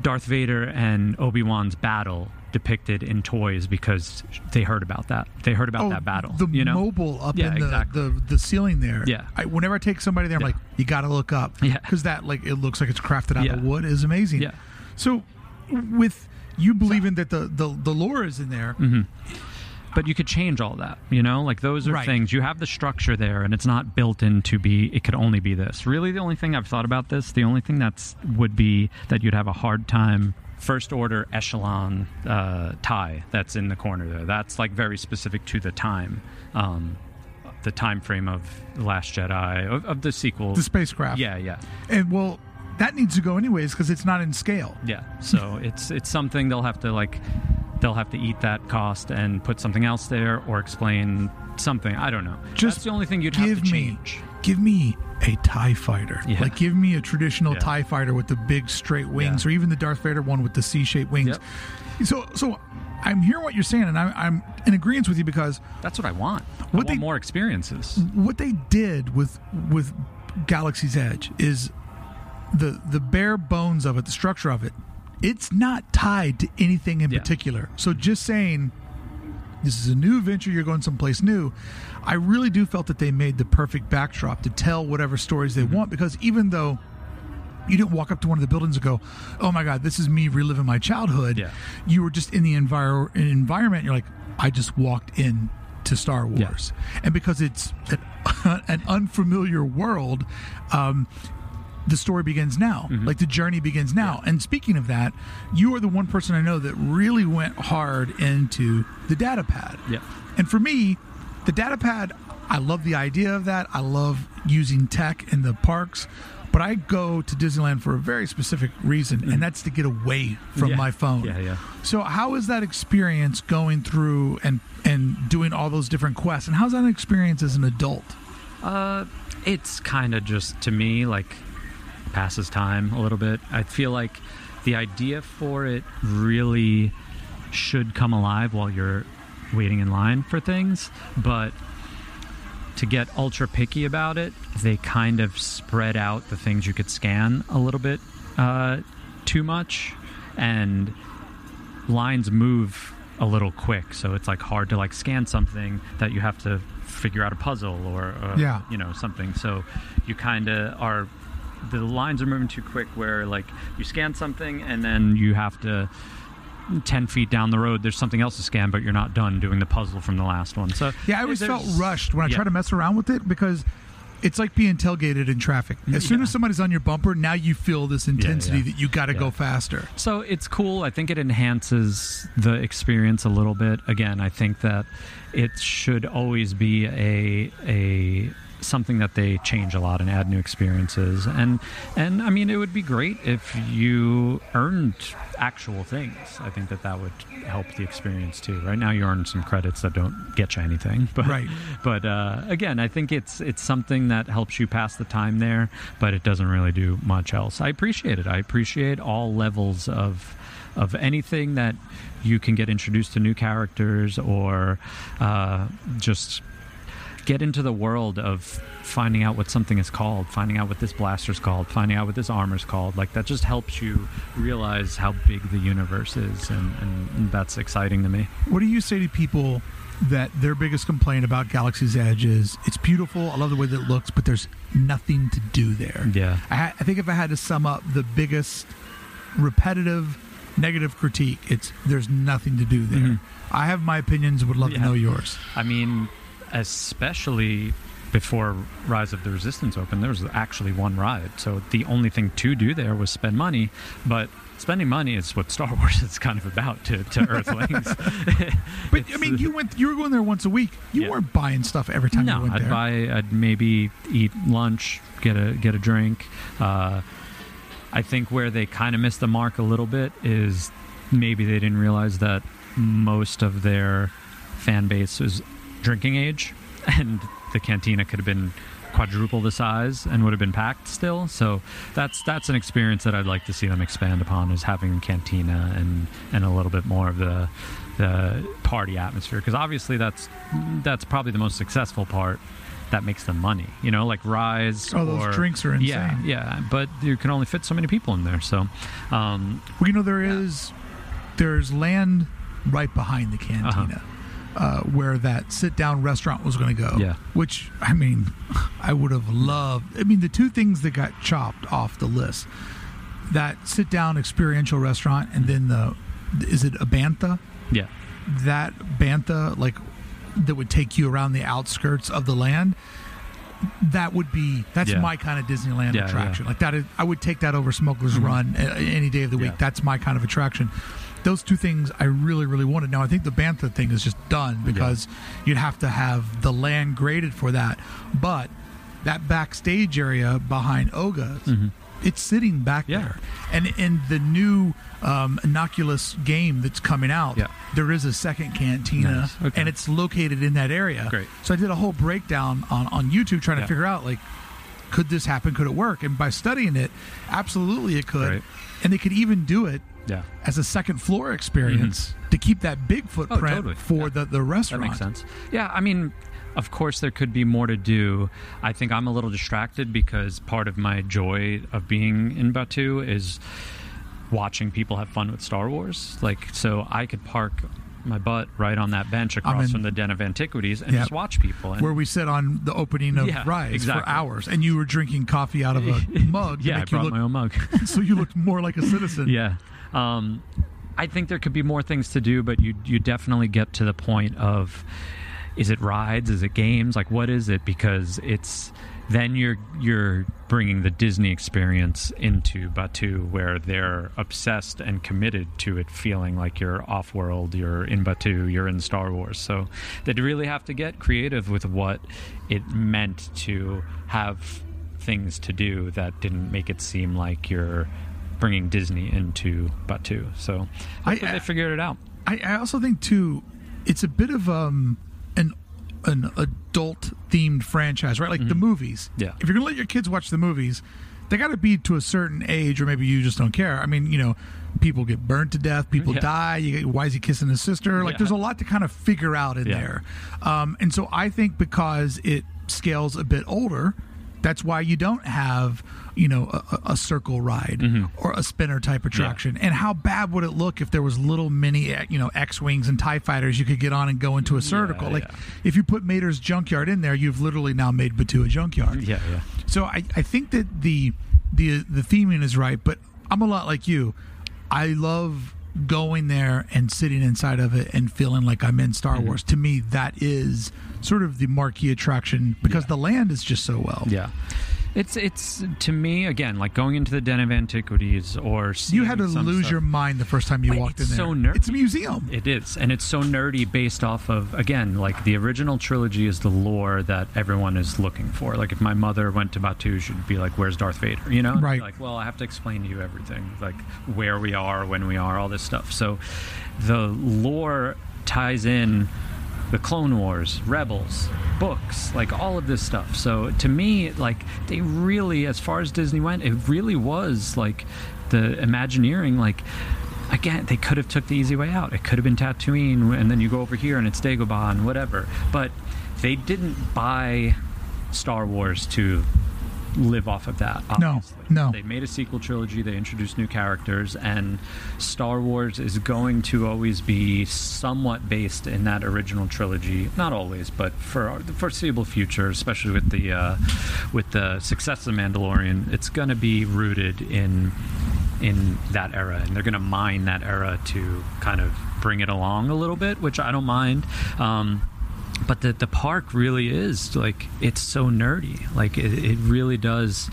Darth Vader and Obi-Wan's battle depicted in toys because they heard about that. They heard about that battle. Oh, The you know? mobile up Yeah, in the, exactly. the the ceiling there. Yeah. I, whenever I take somebody there, I'm Yeah. like, you got to look up. Yeah. Because that like it looks like it's crafted out Yeah. of wood is amazing. Yeah. So, with you believing that the, the the lore is in there, Mm-hmm. but you could change all that you know like those are Right. things you have the structure there and it's not built in to be it could only be this really the only thing i've thought about this the only thing that's would be that you'd have a hard time first order echelon uh, tie that's in the corner there that's like very specific to the time um, the time frame of the last jedi of, of the sequel the spacecraft. yeah yeah And well, that needs to go anyways because it's not in scale. Yeah. So it's it's something they'll have to like they'll have to eat that cost and put something else there or explain something. I don't know. Just That's the only thing you'd have give to me, change. Give me a Tie Fighter. Yeah. Like, give me a traditional Yeah. Tie Fighter with the big straight wings, Yeah. or even the Darth Vader one with the C-shaped wings. Yep. So, so I'm hearing what you're saying, and I'm, I'm in agreement with you because That's what I want. I want they- more experiences. what they did with with Galaxy's Edge is the the bare bones of it, the structure of it. It's not tied to anything in particular. So just saying this is a new venture, you're going someplace new. I really do felt that they made the perfect backdrop to tell whatever stories they Mm-hmm. want because even though you didn't walk up to one of the buildings and go, "Oh my God, this is me reliving my childhood." Yeah. You were just in the envir- environment. You're like, I just walked in to Star Yeah. Wars, and because it's an, an unfamiliar world, um, the story begins now. Mm-hmm. Like the journey begins now. And speaking of that, you are the one person I know that really went hard into the data pad. Yeah. And for me, the data pad, I love the idea of that. I love using tech in the parks. But I go to Disneyland for a very specific reason, and that's to get away from Mm. Yeah. my phone. Yeah, yeah. So, how is that experience going through and and doing all those different quests? And how's that experience as an adult? Uh, it's kind of just to me like passes time a little bit. I feel like the idea for it really should come alive while you're waiting in line for things, but to get ultra picky about it, they kind of spread out the things you could scan a little bit uh, too much, and lines move a little quick, so it's like hard to like scan something that you have to figure out a puzzle or uh, Yeah. you know something. So you kind of are the lines are moving too quick where like you scan something and then you have to 10 feet down the road there's something else to scan but you're not done doing the puzzle from the last one so Yeah, I always felt rushed when I yeah. try to mess around with it because it's like being tailgated in traffic. As soon Yeah. as somebody's on your bumper, now you feel this intensity yeah. that you got to go faster. So it's cool. I think it enhances the experience a little bit. Again, I think that it should always be a a something that they change a lot and add new experiences. And and I mean, it would be great if you earned actual things. I think that that would help the experience too. Right now, you earn some credits that don't get you anything. But Right. but uh, again, I think it's it's something that helps you pass the time there, but it doesn't really do much else. I appreciate it. I appreciate all levels of of anything that you can get introduced to new characters or uh, just get into the world of finding out what something is called, finding out what this blaster's called, finding out what this armor's called. Like that just helps you realize how big the universe is, and, and that's exciting to me. What do you say to people that their biggest complaint about Galaxy's Edge is it's beautiful, I love the way that it looks, but there's nothing to do there? Yeah. I, ha- I think if I had to sum up the biggest repetitive negative critique, it's there's nothing to do there. Mhm. I have my opinions, would love to know yours. I mean, especially before Rise of the Resistance opened, there was actually one ride. So the only thing to do there was spend money, but spending money is what Star Wars is kind of about to, to Earthlings. But I mean, you went you were going there once a week. You Yeah. weren't buying stuff every time you no, went I'd there. buy, I'd maybe eat lunch, get a get a drink. Uh, I think where they kind of missed the mark a little bit is maybe they didn't realize that most of their fan base is drinking age, and the cantina could have been quadruple the size and would have been packed still. So that's that's an experience that I'd like to see them expand upon is having a cantina and and a little bit more of the the party atmosphere because obviously that's that's probably the most successful part that makes them money. You know, like Rise. Oh, those or- drinks are Yeah, insane. yeah, yeah, but you can only fit so many people in there. So, um, Well, you know there is there's land right behind the cantina. Uh, where that sit down restaurant was going to go. Yeah. Which, I mean, I would have loved. I mean, the two things that got chopped off the list that sit down experiential restaurant and then the, is it a Bantha? yeah, That Bantha, like, that would take you around the outskirts of the land. That would be that's Yeah. my kind of Disneyland Yeah, attraction. yeah. Like that is, I would take that over Smuggler's Run uh, any day of the week. That's my kind of attraction. Those two things I really, really wanted. Now I think the Bantha thing is just done because you'd have to have the land graded for that. But that backstage area behind Oga's, it's sitting back Yeah. there. And in the new um, Innocuous game that's coming out, Yeah. there is a second cantina, Nice. Okay. and it's located in that area. Great. So I did a whole breakdown on on YouTube trying to figure out like, could this happen? Could it work? And by studying it, absolutely it could. Right. And they could even do it Yeah. as a second floor experience to keep that big footprint Mm-hmm. Oh, totally. for Yeah. the, the That restaurant. makes sense. Yeah, I mean, of course, there could be more to do. I think I'm a little distracted because part of my joy of being in Batuu is watching people have fun with Star Wars. Like, so I could park my butt right on that bench across from the Den of Antiquities and Yeah. just watch people. And Where we sit on the opening of Yeah, Rise exactly. for hours, and you were drinking coffee out of a mug. to yeah, I brought look, my own mug. so you looked more like a citizen. yeah. Um, I think there could be more things to do, but you you definitely get to the point of is it rides, is it games, like what is it? Because it's then you're you're bringing the Disney experience into Batuu, where they're obsessed and committed to it, feeling like you're off world, you're in Batuu, you're in Star Wars. So they'd really have to get creative with what it meant to have things to do that didn't make it seem like you're bringing Disney into Batuu. So I- hopefully they figured it out. I, I also think too, it's a bit of um an an adult themed franchise, right? Like the movies. Mm-hmm. Yeah. If you're gonna let your kids watch the movies, they got to be to a certain age, or maybe you just don't care. I mean, you know, people get burned to death, people Yeah. die. You get, why is he kissing his sister? Like, Yeah. there's a lot to kind of figure out in Yeah. there. Um, and so I think because it scales a bit older. That's why you don't have, you know, a, a- circle ride Mm-hmm. or a spinner type attraction. And how bad would it look if there was little mini, eh, you know, X wings and Tie fighters you could get on and go into a circle? like, yeah. if you put Mater's junkyard in there, you've literally now made Batuu a junkyard. Yeah, yeah. So I, I think that the the the theming is right, but I'm a lot like you. I love going there and sitting inside of it and feeling like I'm in Star Mm-hmm. Wars. To me, that is sort of the marquee attraction because the land is just so well. Yeah. It's it's to me again like going into the Den of Antiquities or You had to lose stuff. your mind the first time you But walked in there. so nerdy. It's a museum. It is, and it's so nerdy based off of again, like the original trilogy is the lore that everyone is looking for. Like if my mother went to Batuu, she'd be like, "Where's Darth Vader?" You know, And Right. Like, well, I have to explain to you everything, like where we are, when we are, all this stuff. So the lore ties in the Clone Wars, Rebels, books, like all of this stuff. So to me, like they really, as far as Disney went, it really was like the Imagineering, like. Again, they could have took the easy way out. It could have been Tatooine, and then you go over here and it's Dagobah and whatever. But they didn't buy Star Wars to live off of that. No, no. They made a sequel trilogy. They introduced new characters, and Star Wars is going to always be somewhat based in that original trilogy. Not always, but for the foreseeable future, especially with the uh, with the success of Mandalorian, it's going to be rooted in in that era, and they're going to mine that era to kind of bring it along a little bit, which I don't mind. Um, but the the park really is like it's so nerdy. Like it, it really does.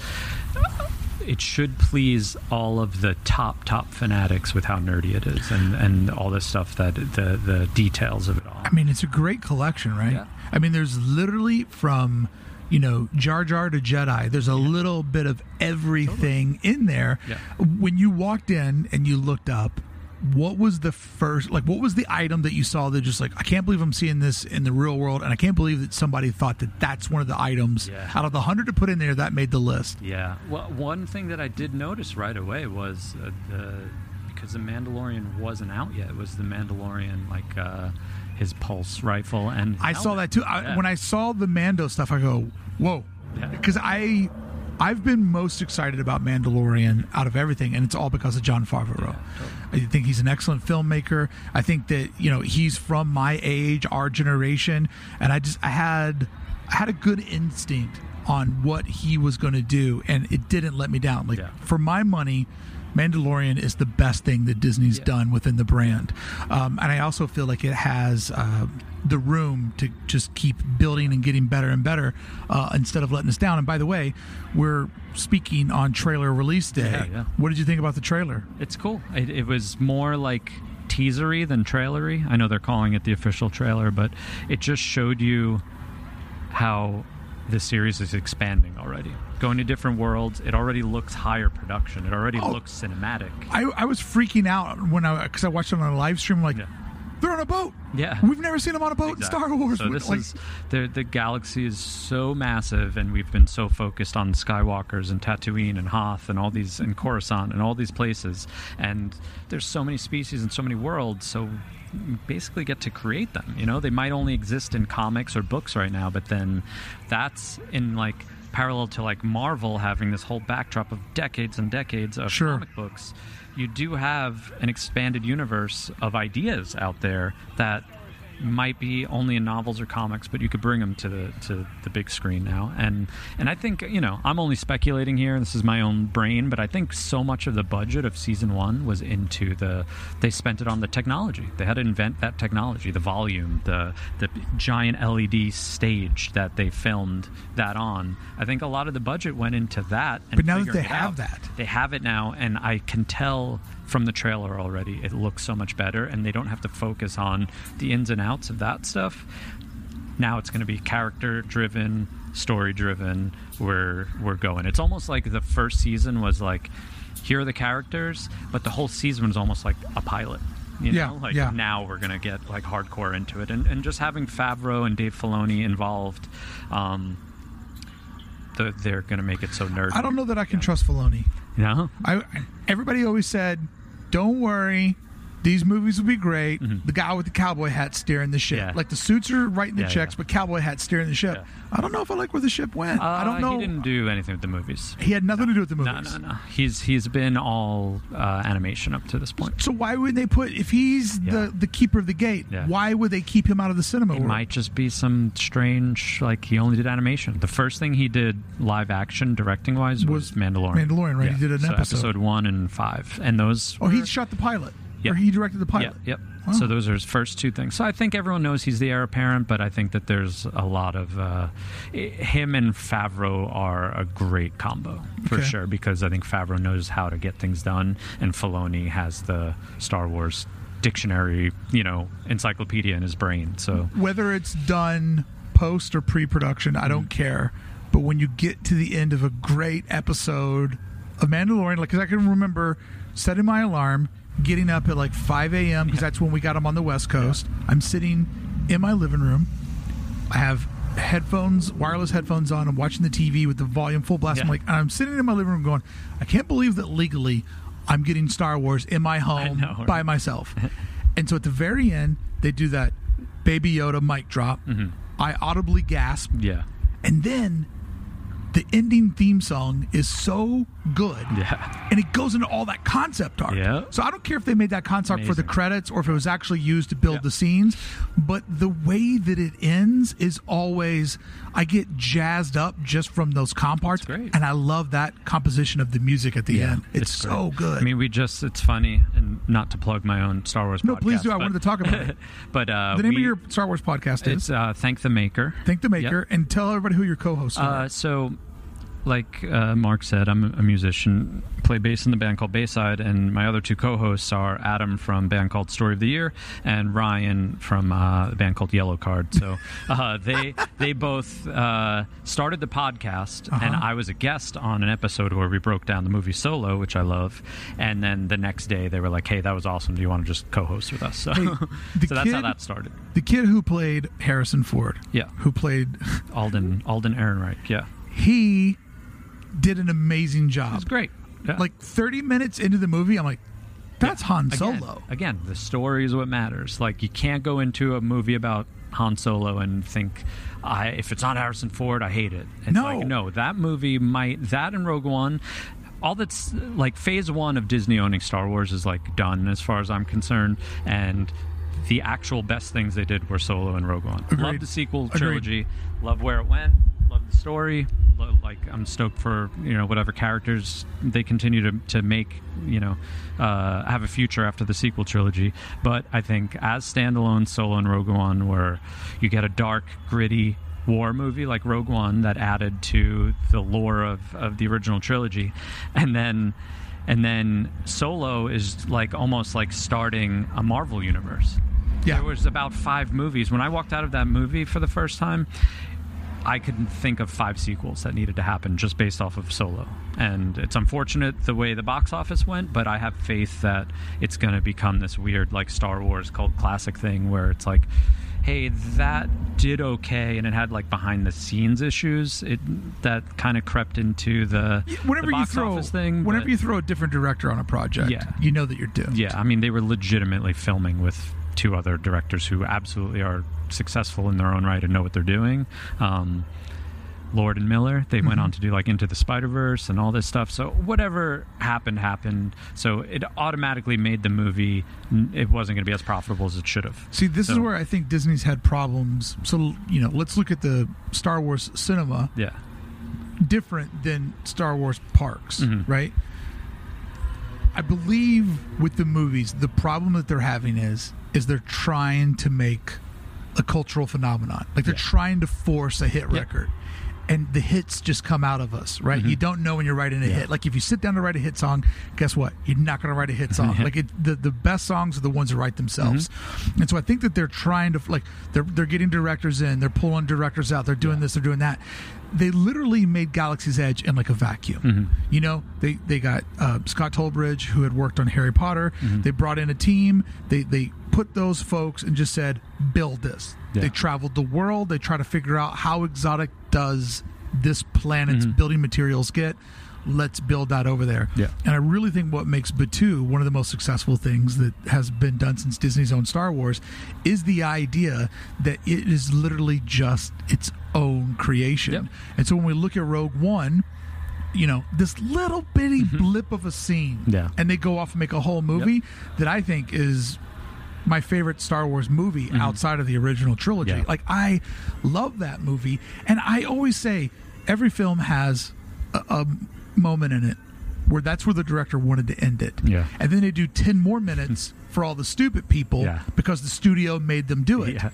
It should please all of the top top fanatics with how nerdy it is and and all the stuff that the the details of it all. I mean, it's a great collection, right? Yeah. I mean, there's literally from you know Jar Jar to Jedi. There's a little bit of everything in there. Yeah. When you walked in and you looked up, what was the first like? What was the item that you saw that just like I can't believe I'm seeing this in the real world, and I can't believe that somebody thought that that's one of the items Yeah. out of the hundred to put in there that made the list. Yeah. Well, one thing that I did notice right away was uh, the because the Mandalorian wasn't out yet. it Was the Mandalorian like uh, his pulse rifle and I saw that too. I, When I saw the Mando stuff, I go, "Whoa!" Yeah. Because I, I've been most excited about Mandalorian out of everything, and it's all because of Jon Favreau. I think he's an excellent filmmaker. I think that you know he's from my age, our generation, and I just I had I had a good instinct on what he was going to do, and it didn't let me down. Like Yeah. for my money. Mandalorian is the best thing that Disney's Yeah. done within the brand, um, and I also feel like it has uh, the room to just keep building and getting better and better uh, instead of letting us down. And by the way, we're speaking on trailer release day. Yeah, yeah. What did you think about the trailer? It's cool. It, it was more like teasery than trailery. I know they're calling it the official trailer, but it just showed you how the series is expanding already, going to different worlds. It already looks higher production. It already Oh. looks cinematic. I, I was freaking out when I because I watched it on a live stream. Like Yeah. they're on a boat. Yeah. we've never seen them on a boat in Star Wars. So this like, is the the galaxy is so massive, and we've been so focused on Skywalkers and Tatooine and Hoth and all these and Coruscant and all these places, and there's so many species and so many worlds. So basically get to create them. You know, they might only exist in comics or books right now, but then that's in like parallel to like Marvel having this whole backdrop of decades and decades of Sure. comic books, you do have an expanded universe of ideas out there that might be only in novels or comics, but you could bring them to the to the big screen now. And and I think you know I'm only speculating here. This is my own brain, but I think so much of the budget of season one was into the they spent it on the technology. They had to invent that technology, the volume, the the giant LED stage that they filmed that on. I think a lot of the budget went into that. And But now that they have out. that. They have it now, and I can tell from the trailer already it looks so much better, and they don't have to focus on the ins and outs of that stuff. Now it's going to be character driven, story driven. We're we're going. It's almost like the first season was like, here are the characters, but the whole season was almost like a pilot. You know, Yeah, like yeah. now we're gonna get like hardcore into it, and and just having Favreau and Dave Filoni involved. Um, the, they're going to make it so nerdy. I don't know that I can trust Filoni. You know? I everybody always said, "Don't worry, these movies would be great." The guy with the cowboy hat steering the ship, Mm-hmm. Yeah. like the suits are writing the Yeah, checks, yeah. but cowboy hat steering the ship. I don't know if I like where the ship went. I don't Uh, know. He didn't do anything with the movies. He had nothing to do with the movies. no, no. no. He's he's been all uh, animation up to this point. So why would they put if he's the the keeper of the gate? Why would they keep him out of the cinema It world? might just be some strange, like he only did animation. The first thing he did live action directing wise was, Was Mandalorian. Mandalorian, right? He did an so episode. one and five, and those. Oh, he shot the pilot. Yeah. Or he directed the pilot. yep. Wow. So those are his first two things. So I think everyone knows he's the heir apparent, but I think that there's a lot of uh, him and Favreau are a great combo for Okay. sure because I think Favreau knows how to get things done, and Filoni has the Star Wars dictionary, you know, encyclopedia in his brain. So Whether it's done post or pre-production, I Mm. don't care. But when you get to the end of a great episode of Mandalorian, like 'cause I can remember setting my alarm, getting up at like 5 a.m. because that's when we got them on the West Coast. I'm sitting in my living room. I have headphones, wireless headphones on. I'm watching the TV with the volume full blast. I'm like, I'm sitting in my living room going, I can't believe that legally I'm getting Star Wars in my home know, right? by myself. and so at the very end, they do that Baby Yoda mic drop. Mm-hmm. I audibly gasp, yeah, and then the ending theme song is so good. yeah, And it goes into all that concept art. Yeah. So I don't care if they made that concept for the credits or if it was actually used to build Yeah. the scenes, but the way that it ends is always I get jazzed up just from those comp parts, great. and I love that composition of the music at the yeah. end. It's, so good. I mean, we just it's funny, and not to plug my own Star Wars. no, please podcast, do. I wanted to talk about it. But uh, The name we- of your Star Wars podcast is it's uh, Thank the Maker. Thank the Maker, and tell everybody who your co-hosts are. Uh, so, like uh, Mark said, I'm a musician, play bass in the band called Bayside, and my other two co-hosts are Adam from a band called Story of the Year and Ryan from uh, a band called Yellowcard. So uh, they they both uh, started the podcast, and Uh-huh. I was a guest on an episode where we broke down the movie Solo, which I love. And then the next day they were like, "Hey, that was awesome. Do you want to just co-host with us?" So, Hey, so that's how that started. the kid who played Harrison Ford, Yeah, who played, Alden Alden Ehrenreich. Yeah, he did an amazing job. it's great. Yeah. Like 30 minutes into the movie, I'm like, that's Han Solo. Again, the story is what matters. Like you can't go into a movie about Han Solo and think, I if it's not Harrison Ford, I hate it. It's No. like no, that movie might that and Rogue One. All that's like phase one of Disney owning Star Wars is like done as far as I'm concerned, and the actual best things they did were Solo and Rogue One. Agreed. Love the sequel Agreed. trilogy. Love where it went. Love the story. Lo- Like I'm stoked for you know whatever characters they continue to, to make you know uh, have a future after the sequel trilogy. But I think as standalone Solo and Rogue One, where you get a dark, gritty war movie like Rogue One that added to the lore of, of the original trilogy, and then and then Solo is like almost like starting a Marvel universe. Yeah. There was about five movies. When I walked out of that movie for the first time, I couldn't think of five sequels that needed to happen just based off of Solo. And it's unfortunate the way the box office went, but I have faith that it's going to become this weird, like, Star Wars cult classic thing where it's like, hey, that did okay, and it had like behind the scenes issues. It that kind of crept into the whenever the you throw office thing. whenever but- you throw a different director on a project, Yeah. you know that you're doomed. yeah, I mean, they were legitimately filming with two other directors who absolutely are successful in their own right and know what they're doing. Um, Lord and Miller, they went on to do like Into the Spider Verse and all this stuff. So whatever happened, happened. So it automatically made the movie. It wasn't going to be as profitable as it should have. See, this is where I think Disney's had problems. So, you know, let's look at the Star Wars cinema Yeah. different than Star Wars parks, Mhm. right? I believe with the movies, the problem that they're having is is they're trying to make a cultural phenomenon. Like they're Yeah. trying to force a hit record. And the hits just come out of us, right? You don't know when you're writing a Mm-hmm. Yeah. hit. Like if you sit down to write a hit song, guess what? You're not going to write a hit song. Like it, the the best songs are the ones that write themselves. Mm-hmm. And so I think that they're trying to like they're they're getting directors in, they're pulling directors out, they're doing Yeah. this, they're doing that. They literally made Galaxy's Edge in like a vacuum. Mm-hmm. You know, they they got uh, Scott Trowbridge who had worked on Harry Potter. Mm-hmm. They brought in a team. They they put those folks and just said, build this. Yeah. They traveled the world. They try to figure out how exotic does this planet's Mm-hmm. building materials get. Let's build that over there. Yeah. And I really think what makes Batuu one of the most successful things that has been done since Disney's own Star Wars is the idea that it is literally just its own creation. Yep. And so when we look at Rogue One, you know, this little bitty blip of a scene, Mm-hmm. Yeah. and they go off and make a whole movie that I think is my favorite Star Wars movie outside of the original trilogy. Mm-hmm. Yeah. Like I love that movie, and I always say every film has a, a moment in it where that's where the director wanted to end it. Yeah. and then they do ten more minutes for all the stupid people Yeah. because the studio made them do it Yeah.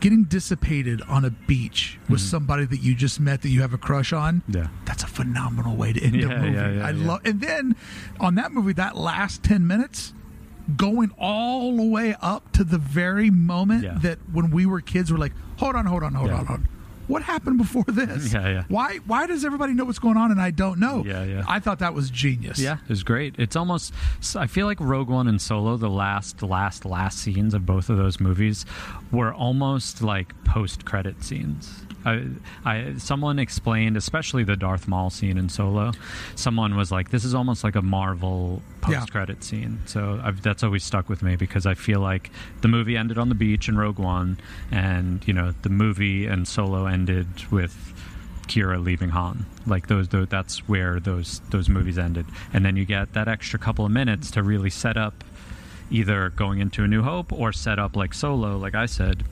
getting dissipated on a beach with Mm-hmm. somebody that you just met that you have a crush on Yeah. that's a phenomenal way to end a Yeah, movie yeah, yeah, i love and then on that movie that last 10 minutes going all the way up to the very moment that when we were kids we're like hold on hold on hold on hold on what happened before this Yeah, yeah. why why does everybody know what's going on and i don't know Yeah, yeah. i thought that was genius Yeah, it was great. It's almost. I feel like Rogue One and Solo, the last, last, last scenes of both of those movies, were almost like post-credit scenes. I, I, someone explained, especially the Darth Maul scene in Solo. Someone was like, "This is almost like a Marvel post-credit scene." So I've, that's always stuck with me because I feel like the movie ended on the beach in Rogue One, and you know the movie and Solo ended with Qi'ra leaving Han. Like those, those, that's where those those movies ended. And then you get that extra couple of minutes to really set up either going into A New Hope or set up like Solo. Like I said,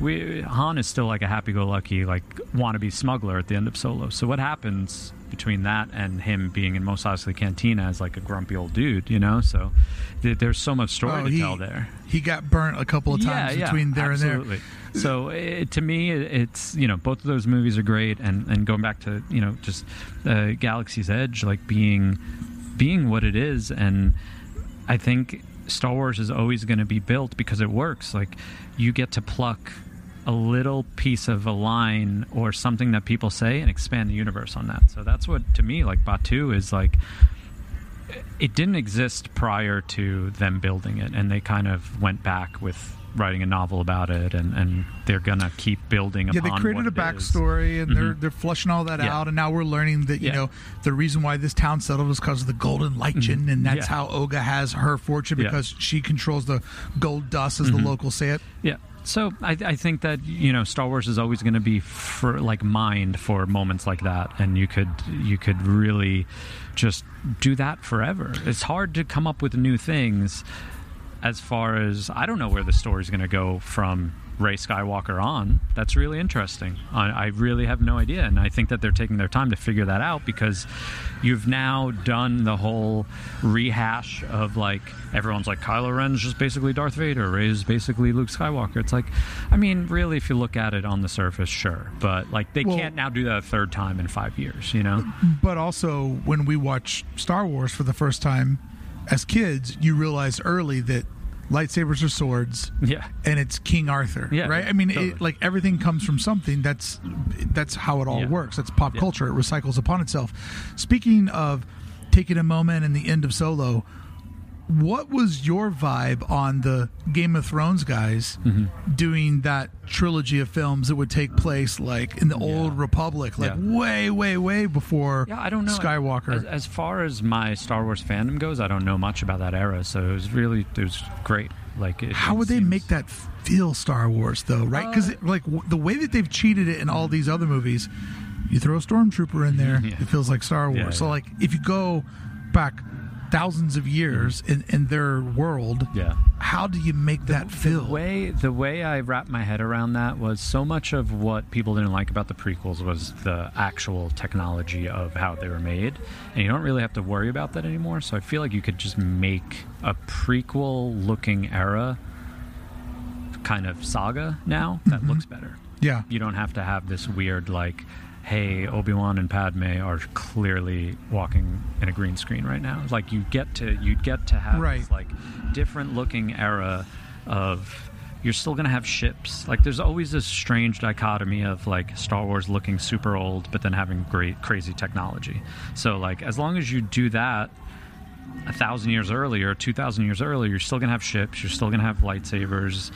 we Han is still like a happy-go-lucky like wannabe smuggler at the end of Solo. So what happens between that and him being in Mos Eisley Cantina as like a grumpy old dude? You know, so th- there's so much story Oh, to he, tell there. he got burnt a couple of times between there absolutely. and there. Absolutely. So it, to me, it's you know both of those movies are great, and and going back to you know just uh, Galaxy's Edge, like being being what it is, and I think Star Wars is always going to be built because it works. Like you get to pluck a little piece of a line or something that people say and expand the universe on that. So that's what to me like Batuu is like it didn't exist prior to them building it and they kind of went back with writing a novel about it and, and they're gonna keep building yeah, they created a what it is. backstory and they're Mhm. they're flushing all that Yeah. out, and now we're learning that you Yeah. know the reason why this town settled was because of the golden lichen, and that's Mm-hmm. How Oga has her fortune. Mm-hmm. because she controls the gold dust, as the locals say it. Yeah. So I, I think that you know Star Wars is always going to be for like mined for moments like that, and you could you could really just do that forever. It's hard to come up with new things. As far as I don't know where the story's going to go from Rey Skywalker on. That's really interesting. I, I really have no idea, and I think that they're taking their time to figure that out because you've now done the whole rehash of like everyone's like Kylo Ren's just basically Darth Vader, Rey's basically Luke Skywalker. It's like, I mean, really, if you look at it on the surface, sure, but like they Well- can't now do that a third time in five years, you know? But also, when we watch Star Wars for the first time as kids, you realize early that lightsabers are swords. Yeah. and it's King Arthur, Yeah, right? I mean, totally. it, like everything comes from something. That's that's how it all Yeah. works. That's pop Yeah. culture. It recycles upon itself. Speaking of taking a moment and the end of Solo, what was your vibe on the Game of Thrones guys Mm-hmm. doing that trilogy of films that would take place like in the old Republic, like Yeah. way, way, way before Yeah, I don't know. Skywalker? As, as far as my Star Wars fandom goes, I don't know much about that era, so it was really it was great. Like, it, How it would they make that feel Star Wars though, right? Because Uh, like w- the way that they've cheated it in all these other movies, you throw a stormtrooper in there, Yeah. it feels like Star Wars. Yeah, so yeah. like if you go back thousands of years in, in their world, Yeah. how do you make that feel? The way the way I wrapped my head around that was so much of what people didn't like about the prequels was the actual technology of how they were made, and you don't really have to worry about that anymore. So I feel like you could just make a prequel looking era kind of saga now that Mm-hmm. looks better. yeah, You don't have to have this weird like. Hey, Obi Wan and Padme are clearly walking in a green screen right now. Like you get to you get to have Right. this like different looking era of you're still going to have ships. Like there's always this strange dichotomy of like Star Wars looking super old but then having great crazy technology. So like as long as you do that a thousand years earlier, two thousand years earlier, you're still gonna have ships. You're still gonna have lightsabers.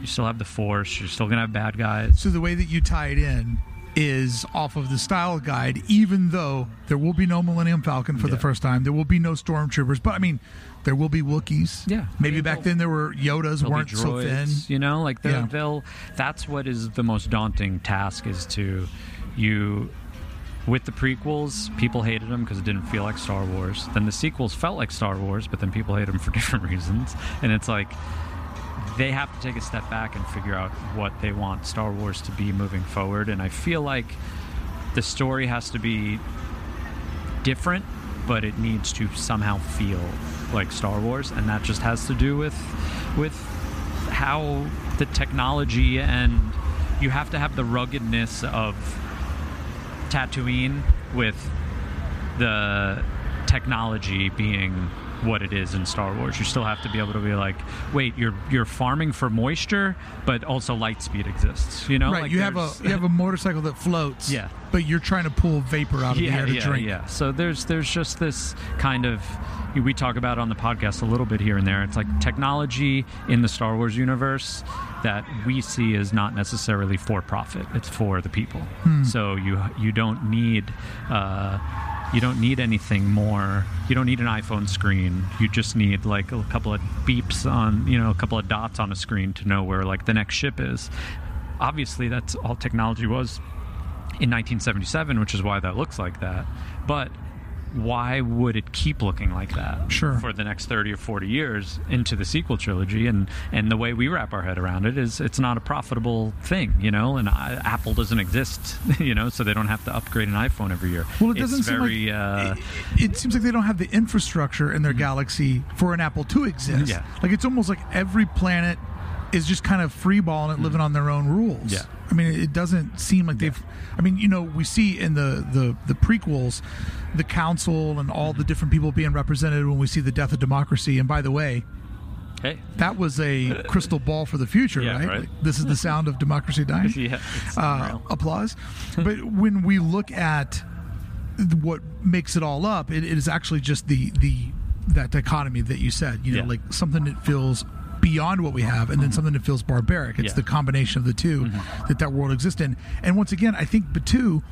You still have the Force. You're still gonna have bad guys. So the way that you tie it in is off of the style guide, even though there will be no Millennium Falcon for the first time, there will be no stormtroopers, but I mean, there will be Wookiees. Yeah. maybe Yeah, back then there were Yodas weren't so thin. You know, like they'll, Yeah. they'll. That's what is the most daunting task is to you. With the prequels, people hated them because it didn't feel like Star Wars. Then the sequels felt like Star Wars, but then people hated them for different reasons. And it's like they have to take a step back and figure out what they want Star Wars to be moving forward. And I feel like the story has to be different, but it needs to somehow feel like Star Wars, and that just has to do with with how the technology and you have to have the ruggedness of Tatooine with the technology being what it is in Star Wars. You still have to be able to be like, wait, you're you're farming for moisture, but also light speed exists. You know, Right, Like, you have a you have a motorcycle that floats. Yeah. but you're trying to pull vapor out of the air to yeah, drink. Yeah, So there's there's just this kind of we talk about on the podcast a little bit here and there. It's like technology in the Star Wars universe that we see is not necessarily for profit. It's for the people. Hmm. So you you don't need. Uh, you don't need anything more. You don't need an iPhone screen. You just need like a couple of beeps on, you know, a couple of dots on a screen to know where like the next ship is. Obviously, that's all technology was in 1977, which is why that looks like that. But why would it keep looking like that Sure. for the next 30 or 40 years into the sequel trilogy? And and the way we wrap our head around it is it's not a profitable thing, you know. And I, Apple doesn't exist, you know, so they don't have to upgrade an iPhone every year. Well, it doesn't it's seem very. like uh, it, it seems like they don't have the infrastructure in their galaxy for an Apple to exist. Yeah. Like it's almost like every planet is just kind of freeballing it, living on their own rules. Yeah. I mean, it doesn't seem like they've. I mean, you know, we see in the the the prequels, the council and all the different people being represented when we see the death of democracy. And by the way, hey, that was a crystal ball for the future, Yeah, right? right. Like, this is the sound of democracy dying yeah, uh, applause. but when we look at what makes it all up, it, it is actually just the the that dichotomy that you said. You know, Yeah. like something that feels beyond what we have, and then mm-hmm. something that feels barbaric. It's Yeah. the combination of the 2 mm-hmm. that that world exists in. And once again, I think Batuu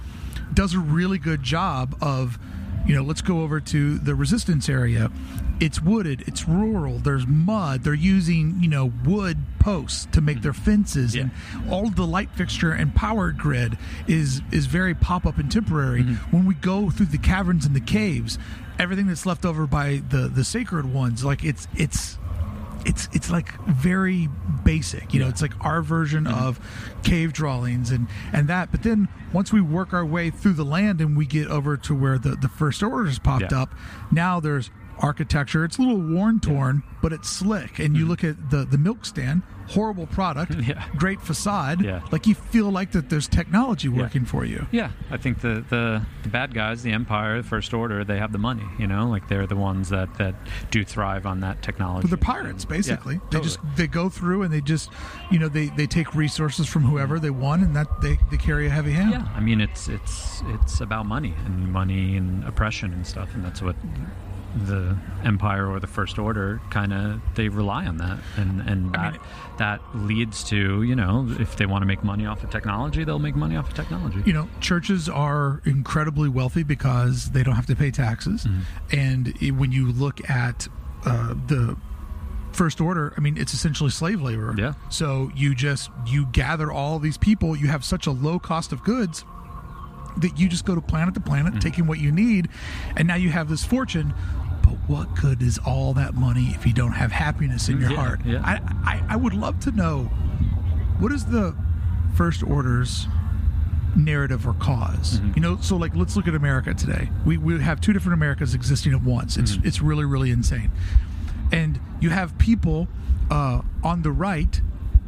does a really good job of. You know, let's go over to the resistance area. It's wooded, it's rural, there's mud. They're using, you know, wood posts to make mm-hmm. their fences Yeah. and all of the light fixture and power grid is is very pop up and temporary. Mm-hmm. When we go through the caverns and the caves, everything that's left over by the the sacred ones, like it's it's it's it's like very basic. You know, Yeah. it's like our version Mm-hmm. of cave drawings and and that. But then once we work our way through the land and we get over to where the the first orders popped Yeah. up, now there's architecture. It's a little worn torn, but it's slick. And you mm-hmm. look at the the milk stand, horrible product, Yeah. great facade. Yeah. Like you feel like that there's technology working for you. Yeah, I think the, the the bad guys, the Empire, the First Order, they have the money. You know, like they're the ones that that do thrive on that technology. But they're pirates, basically. Yeah, They totally. just they go through and they just, you know, they they take resources from whoever mm-hmm. they want, and that they they carry a heavy hand. Yeah, I mean it's it's it's about money and money and oppression and stuff, and that's what the Empire or the First Order kind of they rely on that, and and I that mean- that leads to you know if they want to make money off of technology, they'll make money off of technology. you know, churches are incredibly wealthy because they don't have to pay taxes. Mm-hmm. And it, when you look at uh, the first order, I mean, it's essentially slave labor. Yeah. So you just you gather all these people. You have such a low cost of goods that you just go to planet to planet, Mm-hmm. taking what you need, and now you have this fortune. But what good is all that money if you don't have happiness in your Yeah, heart? yeah. I, I I would love to know what is the first order's narrative or because Mm-hmm. You know, so like let's look at America today. We we have two different Americas existing at once. It's Mm-hmm. it's really really insane. And you have people uh, on the right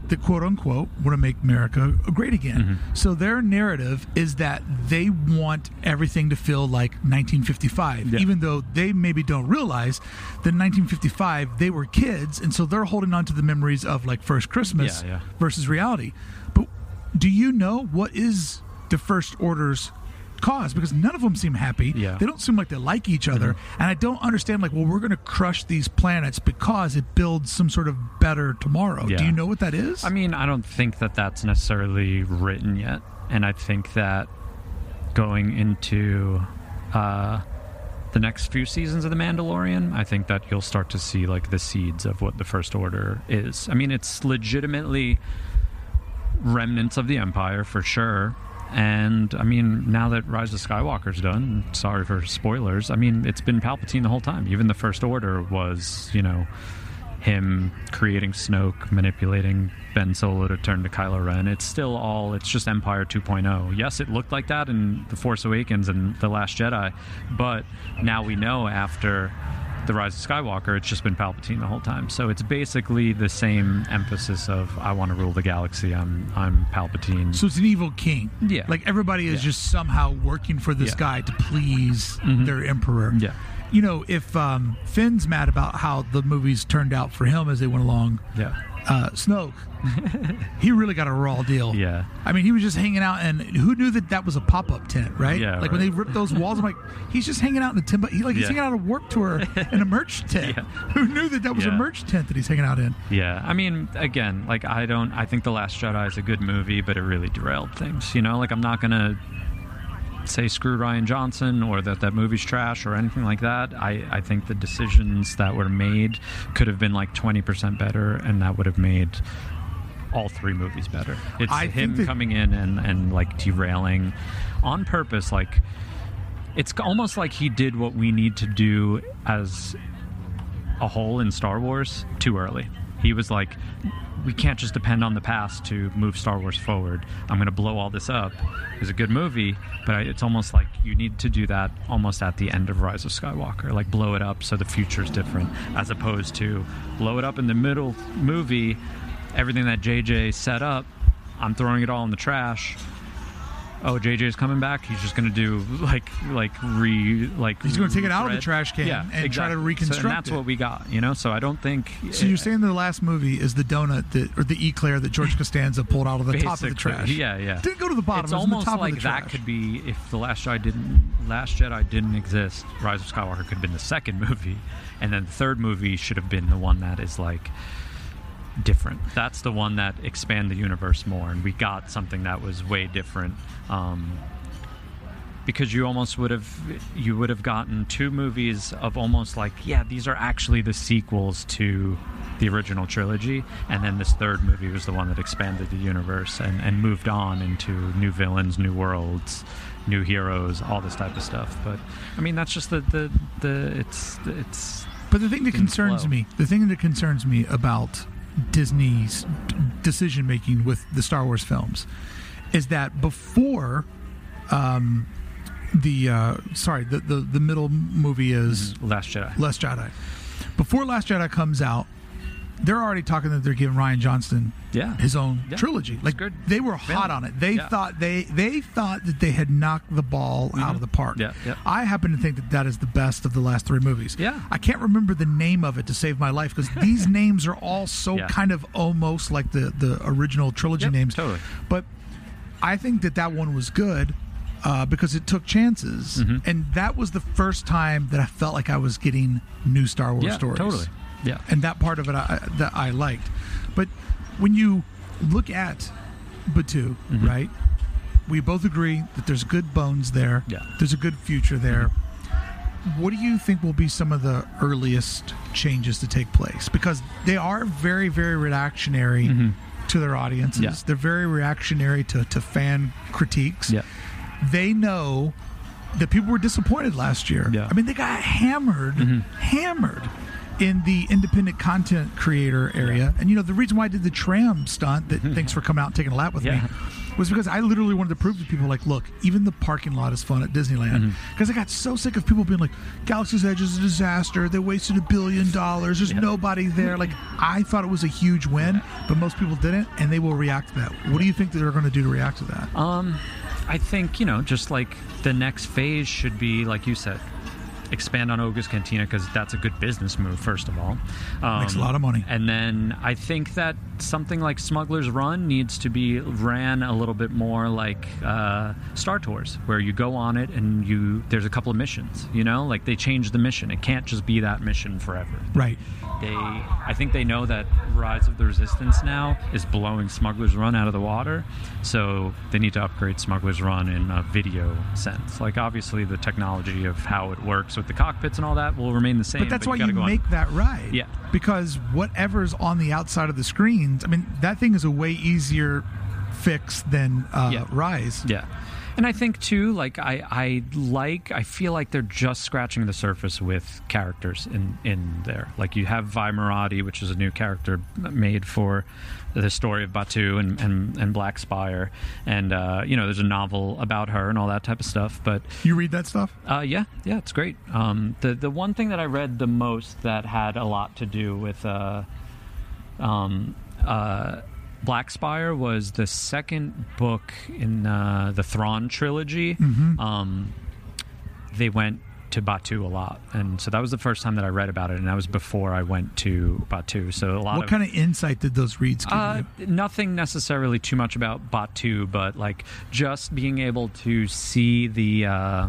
that quote unquote want to make America great again. Mm-hmm. So their narrative is that they want everything to feel like 1955, Yeah. even though they maybe don't realize that 1955 they were kids, and so they're holding on to the memories of like First Christmas Yeah, yeah. versus reality. But do you know what is the First Order's cause? Because none of them seem happy. Yeah. They don't seem like they like each other, and I don't understand. Like, well, we're going to crush these planets because it builds some sort of better tomorrow. Do you know what that is? I mean, I don't think that that's necessarily written yet, and I think that going into uh, the next few seasons of The Mandalorian, I think that you'll start to see like the seeds of what the First Order is. I mean, it's legitimately remnants of the Empire for sure. And I mean, now that Rise of Skywalker's done, sorry for spoilers. I mean, it's been Palpatine the whole time. Even the First Order was, you know, him creating Snoke, manipulating Ben Solo to turn to Kylo Ren. It's still all, it's just Empire 2.0. Yes, it looked like that in The Force Awakens and The Last Jedi, but now we know after The Rise of Skywalker, it's just been Palpatine the whole time. So it's basically the same emphasis of, I want to rule the galaxy, I'm, I'm Palpatine. so it's an evil king. Yeah. Like everybody is Yeah. just somehow working for this Yeah. guy to please their emperor. Yeah. You know, if um, Finn's mad about how the movies turned out for him as they went along, yeah. Uh, Snoke, he really got a raw deal. Yeah. I mean, he was just hanging out, and who knew that that was a pop up tent, right? Yeah, Like when they ripped those walls, I'm like, he's just hanging out in a tent. But he like he's Yeah. hanging out a work tour in a merch tent. Yeah. Who knew that that was a Yeah. merch tent that he's hanging out in? Yeah, I mean, again, like I don't. I think The Last Jedi is a good movie, but it really derailed things. You know, like I'm not gonna say screw Rian Johnson or that that movie's trash or anything like that. I I think the decisions that were made could have been like 20% better, and that would have made all three movies better. It's I him coming in and and like derailing on purpose, like. It's almost like he did what we need to do as a whole in Star Wars too early. He was like, we can't just depend on the past to move Star Wars forward. I'm going to blow all this up. It was a good movie, but I- it's almost like you need to do that almost at the end of Rise of Skywalker. Like, blow it up so the future is different, as opposed to blow it up in the middle movie, everything that JJ set up, I'm throwing it all in the trash. Oh, JJ's coming back. He's just going to do like like re like He's gonna take it out of the trash can yeah, and try to exactly. So- reconstruct and that's it. what we got, you know. So I don't think. So you're saying the last movie is the donut that or the eclair that George Costanza pulled out of the top of the trash? Yeah, yeah. Didn't go to the bottom. It's it was in the almost like that could be if the Last Jedi didn't Last Jedi didn't exist. Rise of Skywalker could have been the second movie, and then the third movie should have been the one that is like different. That's the one that expand the universe more, and we got something that was way different. Um, because you almost would have you would have gotten two movies of almost like yeah these are actually the sequels to the original trilogy and then this third movie was the one that expanded the universe and, and moved on into new villains new worlds new heroes all this type of stuff but i mean that's just the the, the it's it's But the thing that concerns flow. me, the thing that concerns me about Disney's decision making with the Star Wars films is that before um, the uh, sorry the, the the middle movie is Last Jedi. Last Jedi. Before Last Jedi comes out, they're already talking that they're giving Rian Johnson Yeah. his own Yeah. trilogy. Like they were hot on it. They Yeah. thought they they thought that they had knocked the ball out of the park. Mm-hmm. Yeah, yeah. I happen to think that that is the best of the last three movies. Yeah. I can't remember the name of it to save my life because these names are all so kind of almost like the the original trilogy Yep, names. totally. But I think that that one was good. Uh, because it took chances, Mm-hmm. and that was the first time that I felt like I was getting new Star Wars stories totally. Yeah. and that part of it I, that I liked. But when you look at Batuu, Mm-hmm. right? We both agree that there's good bones there. Yeah. There's a good future there. What do you think will be some of the earliest changes to take place? Because they are very, very reactionary to their audiences. Mm-hmm. Yeah. They're very reactionary to, to fan critiques Yeah. they know that people were disappointed last year. Yeah. Mm-hmm. I mean, they got hammered, hammered in the independent content creator area. And you know, the reason why I did the tram stunt that thanks for coming out and taking a lap with Yeah. me was because I literally wanted to prove to people like, look, even the parking lot is fun at Disneyland. Mm-hmm. Because I got so sick of people being like, Galaxy's Edge is a disaster. They wasted a billion dollars. There's Yeah. nobody there. Like, I thought it was a huge win, but most people didn't, and they will react to that. What do you think that they're going to do to react to that? Um, I think you know, just like the next phase should be, like you said, expand on Oga's Cantina because that's a good business move. First of all, um, Makes a lot of money. And then I think that something like Smuggler's Run needs to be ran a little bit more like uh, Star Tours, where you go on it and you there's a couple of missions. You know, like they change the mission. It can't just be that mission forever. Right. They, I think they know that Rise of the Resistance now is blowing Smuggler's Run out of the water, so they need to upgrade Smuggler's Run in a video sense. Like obviously the technology of how it works with the cockpits and all that will remain the same. But that's why gotta you go on- make that ride. Yeah. Because whatever's on the outside of the screens, I mean, that thing is a way easier fix than uh, Yeah. Rise. Yeah. And I think too, like I, I like, I feel like they're just scratching the surface with characters in in there. Like you have Vi Moradi, which is a new character made for the story of Batuu and and, and Black Spire, and uh, you know there's a novel about her and all that type of stuff. But You read that stuff? uh, yeah, yeah, it's great. Um, the the one thing that I read the most that had a lot to do with uh, um, uh, Black Spire was the second book in uh, the Thrawn trilogy. Mm-hmm. Um, they went to Batuu a lot, and so that was the first time that I read about it, and that was before I went to Batuu. So a lot What of kind of insight did those reads give uh, you? nothing necessarily too much about Batuu, but like just being able to see the uh,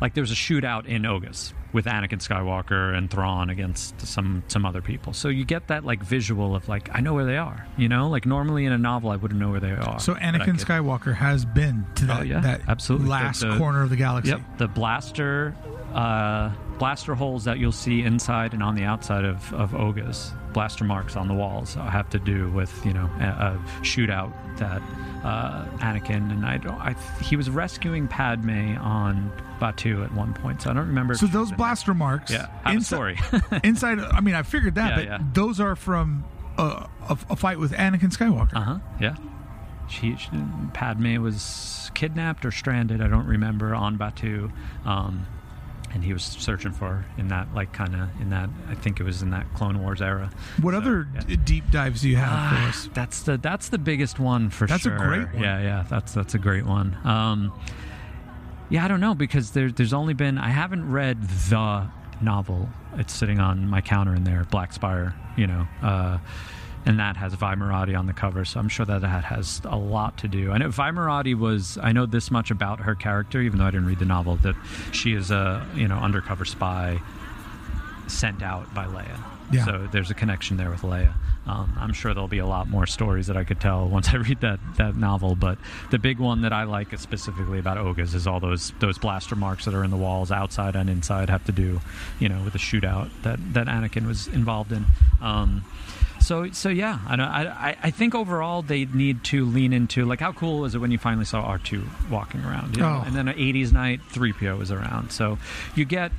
like there was a shootout in Oga's with Anakin Skywalker and Thrawn against some some other people. So you get that like visual of like I know where they are. You know, like normally in a novel I wouldn't know where they are. So Anakin Skywalker has been to that, Oh, yeah, that absolutely. last The- the- corner of the galaxy. Yep, the blaster uh, blaster holes that you'll see inside and on the outside of, of Oga's blaster marks on the walls have to do with you know a, a shootout that uh, Anakin and I don't I he was rescuing Padme on Batuu at one point so I don't remember. So those blaster marks. yeah have a insi- story inside, I mean, I figured that, Yeah, but yeah. those are from uh, a, a fight with Anakin Skywalker. uh huh yeah. She, she Padme was kidnapped or stranded. I don't remember on Batuu. Um, and he was searching for in that like kind of in that I think it was in that Clone Wars era. What So, other yeah. deep dives do you have for Ah, us? That's the that's the biggest one for sure. That's a great one. Yeah, yeah, that's that's a great one. Um, yeah, I don't know because there, there's only been I haven't read the novel. It's sitting on my counter in there, Black Spire. You know, uh, and that has Vi Moradi on the cover, so I'm sure that that has a lot to do. I know Vi Moradi was. I know this much about her character, even though I didn't read the novel. That she is a you know undercover spy sent out by Leia. Yeah. So there's a connection there with Leia. Um, I'm sure there'll be a lot more stories that I could tell once I read that, that novel. But the big one that I like specifically about Oga's is all those those blaster marks that are in the walls, outside and inside, have to do, you know, with the shootout that that Anakin was involved in. Um, so so yeah, I, I I- I think overall they need to lean into like how cool is it when you finally saw R two walking around, you know? Oh. and then an '80s night, three PO was around. So you get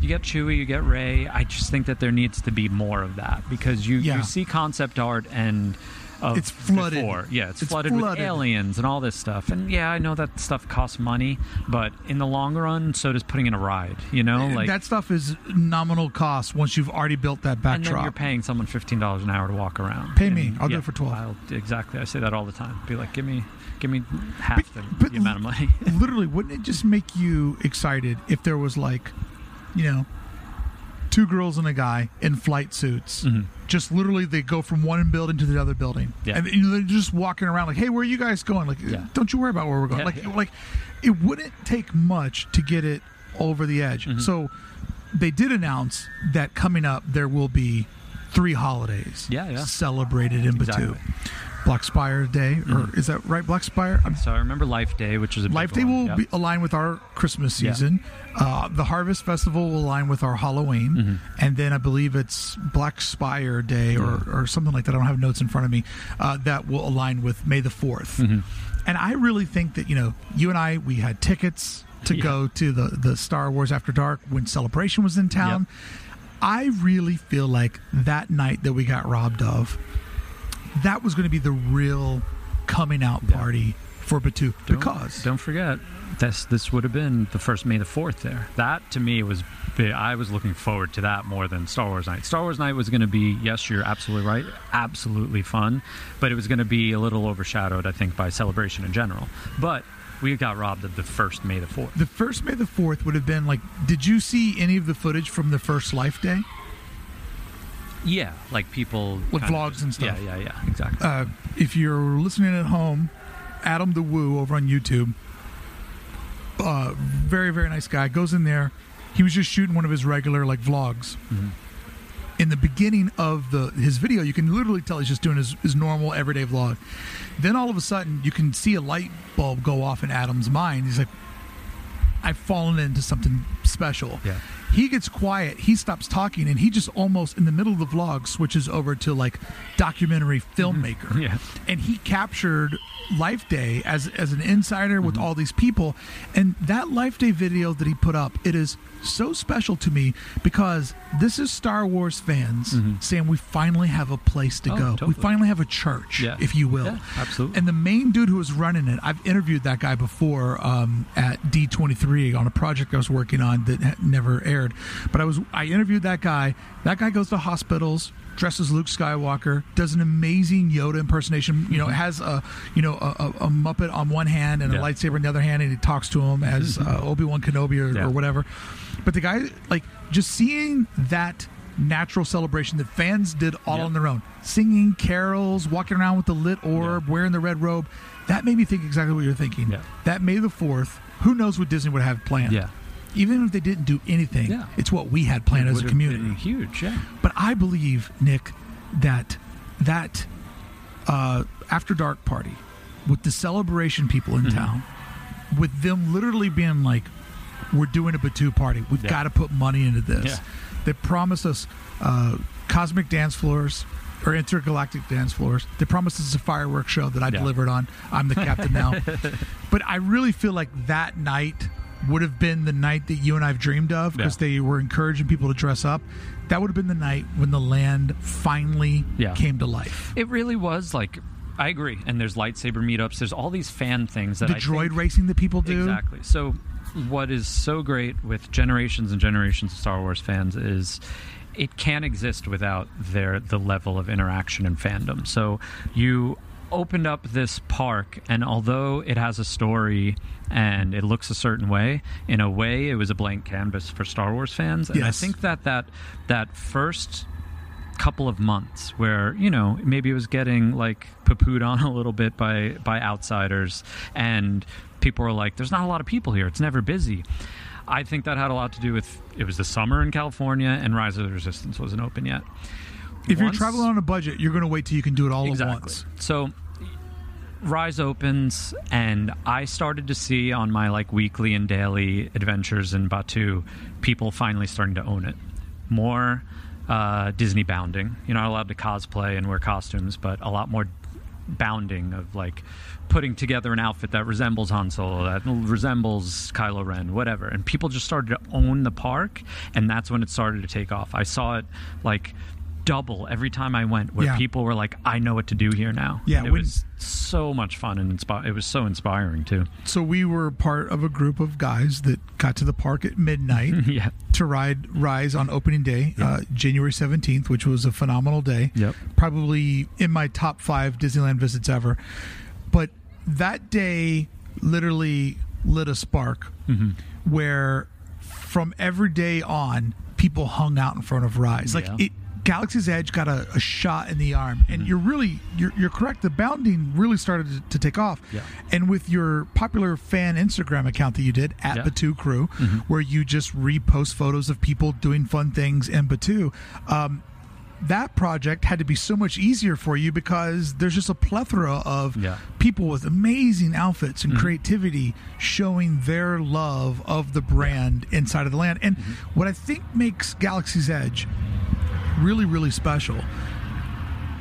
you get Chewie, you get Rey. I just think that there needs to be more of that because you, Yeah. you see concept art and It's flooded. before. Yeah, it's, It's flooded, with flooded. aliens and all this stuff. And yeah, I know that stuff costs money, but in the long run, so does putting in a ride. You know, eh, like that stuff is nominal cost once you've already built that and then backdrop. you're paying someone fifteen dollars an hour to walk around. Pay me. I'll do it for 12. I'll, exactly. I say that all the time. Be like, give me, give me half the, but the amount of money. Literally, wouldn't it just make you excited if there was like, you know, two girls and a guy in flight suits? Just literally, they go from one building to the other building, Mm-hmm. Yeah. and you know, they're just walking around like, "Hey, where are you guys going?" Like, Yeah. don't you worry about where we're going. Yeah, like, like it wouldn't take much to get it over the edge. Mm-hmm. So, they did announce that coming up there will be three holidays, Yeah, yeah. celebrated in Batuu. Exactly. Mm-hmm. Black Spire Day, or is that right? Black Spire. I'm So I remember Life Day, which is a big Life Day one. will Yep. be align with our Christmas season. Uh, the Harvest Festival will align with our Halloween, Mm-hmm. and then I believe it's Black Spire Day or, or something like that. I don't have notes in front of me. Uh, that will align with May the 4th Mm-hmm. And I really think that you know, you and I, we had tickets to Yeah. go to the the Star Wars After Dark when Celebration was in town. I really feel like that night that we got robbed of, that was going to be the real coming out party for Batuu Don't- because don't forget this this would have been the first May the Fourth. There, that to me was big. I was looking forward to that more than Star Wars Night. Star Wars Night was going to be yes, you're absolutely right, absolutely fun, but it was going to be a little overshadowed, I think, by celebration in general. But we got robbed of the first May the Fourth. the first May the Fourth would have been like. Did you see any of the footage from the first Life Day? Yeah, like people With vlogs just- and stuff. Yeah, yeah, yeah, exactly. Uh, if you're listening at home, Adam the Woo over on YouTube, uh, very very nice guy. Goes in there. He was just shooting one of his regular like vlogs. In the beginning of the his video, you can literally tell he's just doing his, his normal everyday vlog. Then all of a sudden, you can see a light bulb go off in Adam's mind. He's like, "I've fallen into something special." Yeah. He gets quiet. He stops talking, and he just almost in the middle of the vlog switches over to like documentary filmmaker. Mm-hmm. Yeah. And he captured Life Day as as an insider with mm-hmm. all these people, and that Life Day video that he put up, it is so special to me because this is Star Wars fans saying we finally have a place to Oh, go. We finally have a church, Yeah. if you will. Yeah, absolutely. And the main dude who was running it, I've interviewed that guy before um, at D23 on a project I was working on that never aired. But I was I interviewed that guy. That guy goes to hospitals, dresses Luke Skywalker, does an amazing Yoda impersonation. You know, has a you know a, a, a Muppet on one hand and Yeah. a lightsaber in the other hand, and he talks to him as uh, Obi Wan Kenobi or, or whatever. But the guy, like, just seeing that natural celebration that fans did all Yeah. on their own, singing carols, walking around with the lit orb, wearing the red robe, that made me think exactly what you're thinking. Yeah. That May the Fourth, who knows what Disney would have planned? Yeah. Even if they didn't do anything, Yeah. it's what we had planned It as a community. huge. Yeah. But I believe, Nick, that that uh, after dark party with the celebration people Mm-hmm. in town, with them literally being like, "We're doing a Batuu party. We've Yeah. got to put money into this." Yeah. They promised us uh, cosmic dance floors. Or intergalactic dance floors. They promised us a fireworks show that I Yeah. delivered on. I'm the captain now. but I really feel like that night would have been the night that you and I've dreamed of because they were encouraging people to dress up. That would have been the night when the land finally came to life. It really was like. I agree. And there's lightsaber meetups. There's all these fan things that The I droid think- racing that people do. Exactly. So, what is so great with generations and generations of Star Wars fans is it can't exist without their the level of interaction and fandom. So, you opened up this park, and although it has a story and it looks a certain way, in a way, it was a blank canvas for Star Wars fans. And I think that that that first couple of months where you know maybe it was getting like poo-pooed on a little bit by by outsiders and people were like there's not a lot of people here. It's never busy. I think that had a lot to do with it was the summer in california and rise of the resistance wasn't open yet. If you're traveling on a budget, you're going to wait till you can do it all at once. so rise opens and i started to see on my like weekly and daily adventures in batuu people finally starting to own it. More uh, disney bounding. You're not allowed to cosplay and wear costumes but a lot more bounding of like putting together an outfit that resembles Han Solo, that resembles Kylo Ren, whatever. And people just started to own the park, and that's when it started to take off. I saw it like double every time I went, where Yeah. people were like, "I know what to do here now." Yeah, And it when- was so much fun and inspi- it was so inspiring too. So we were part of a group of guys that got to the park at midnight yeah, to ride Rise on opening day, uh, January 17th, which was a phenomenal day. Yep. Probably in my top five Disneyland visits ever. But that day literally lit a spark Mm-hmm. where from every day on, people hung out in front of Rise. Like Yeah. it. Galaxy's Edge got a, a shot in the arm, and you're really you're, you're correct. The bounding really started to, to take off, Yeah. and with your popular fan Instagram account that you did at Yeah. Batuu Crew, Mm-hmm. where you just repost photos of people doing fun things in Batuu. Um, that project had to be so much easier for you because there's just a plethora of Yeah. people with amazing outfits Mm-hmm. and creativity showing their love of the brand inside of the land. And Mm-hmm. what I think makes Galaxy's Edge really, really special.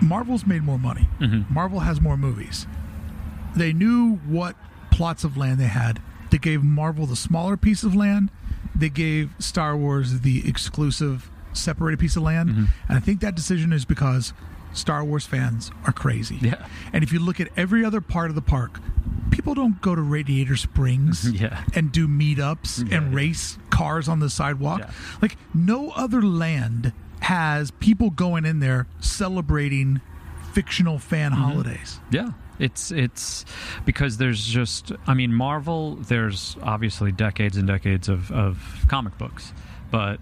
Marvel's made more money. Mm-hmm. Marvel has more movies. They knew what plots of land they had. They gave Marvel the smaller piece of land. They gave Star Wars the exclusive separated piece of land. Mm-hmm. And I think that decision is because Star Wars fans are crazy. Yeah. And if you look at every other part of the park, people don't go to Radiator Springs Yeah. and do meetups Yeah, and yeah. race cars on the sidewalk. Like no other land has people going in there celebrating fictional fan Mm-hmm. holidays. Yeah. It's it's because there's just I mean Marvel there's obviously decades and decades of, of comic books but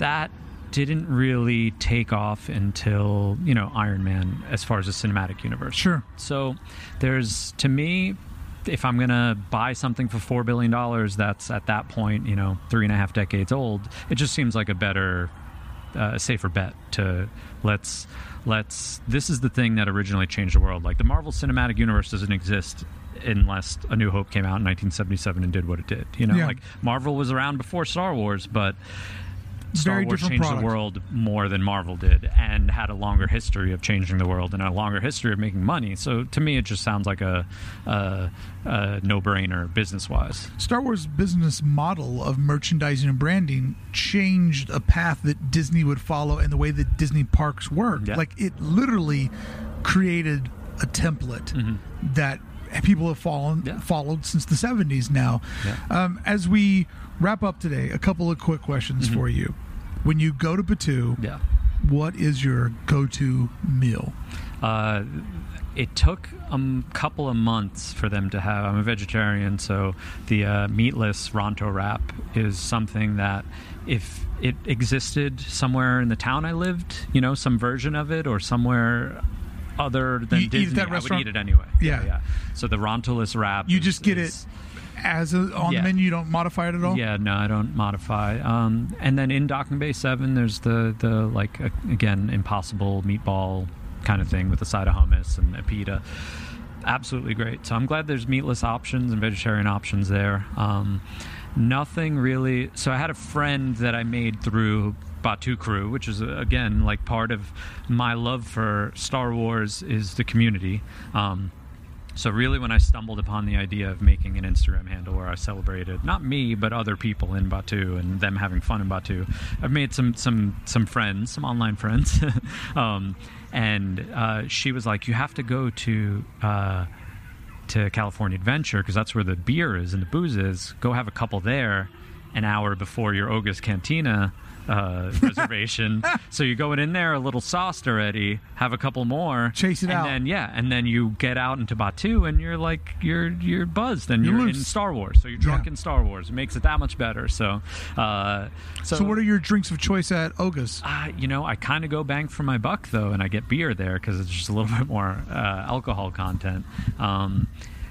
that didn't really take off until you know Iron Man as far as the cinematic universe Sure. so there's to me if I'm gonna buy something for four billion dollars that's at that point you know three and a half decades old it just seems like a better uh, safer bet to let's let's this is the thing that originally changed the world like the marvel cinematic universe doesn't exist unless a new hope came out in 1977 and did what it did you know Yeah. like marvel was around before star wars but Star Very Wars changed product. the world more than Marvel did, and had a longer history of changing the world and a longer history of making money. So to me, it just sounds like a, a, a no-brainer business-wise. Star Wars business model of merchandising and branding changed a path that Disney would follow and the way that Disney parks work. Yeah. Like it literally created a template that people have fallen, Mm-hmm. Yeah. followed since the 70s now. Yeah. Um, as we wrap up today, a couple of quick questions Mm-hmm. for you. When you go to Batuu, Yeah. what is your go-to meal? Uh, it took a m- couple of months for them to have. I'm a vegetarian, so the uh, meatless Ronto wrap is something that if it existed somewhere in the town I lived, you know, some version of it, or somewhere other than You Disney, that I restaurant? would eat it anyway. Yeah. yeah. So the Rontoless wrap. You is- just get is- it as a, on Yeah. the menu. You don't modify it at all. Yeah, no, I don't modify. Um, and then in Docking Bay Seven, there's the the like uh, again impossible meatball kind of thing with a side of hummus and a pita. Absolutely great. So I'm glad there's meatless options and vegetarian options there. Um, nothing really. So I had a friend that I made through Batuu Crew, which is again like part of my love for Star Wars is the community. Um, so really, when I stumbled upon the idea of making an Instagram handle where I celebrated not me but other people in Batuu and them having fun in Batuu, I've made some some some friends, some online friends, um, and uh, she was like, "You have to go to." Uh, to California Adventure because that's where the beer is and the booze is. Go have a couple there, an hour before your Oga's Cantina uh, reservation. so you're going in there a little sauced already. Have a couple more, Chase it and out. then yeah, and then you get out into Batuu and you're like you're you're buzzed and You're you're, in. Star Wars. So you're drunk Yeah. in Star Wars. It makes it that much better. So, uh, so, So, what are your drinks of choice at Oga's? uh, you know, I kind of go bang for my buck though, and I get beer there because it's just a little bit more uh, alcohol content. Um,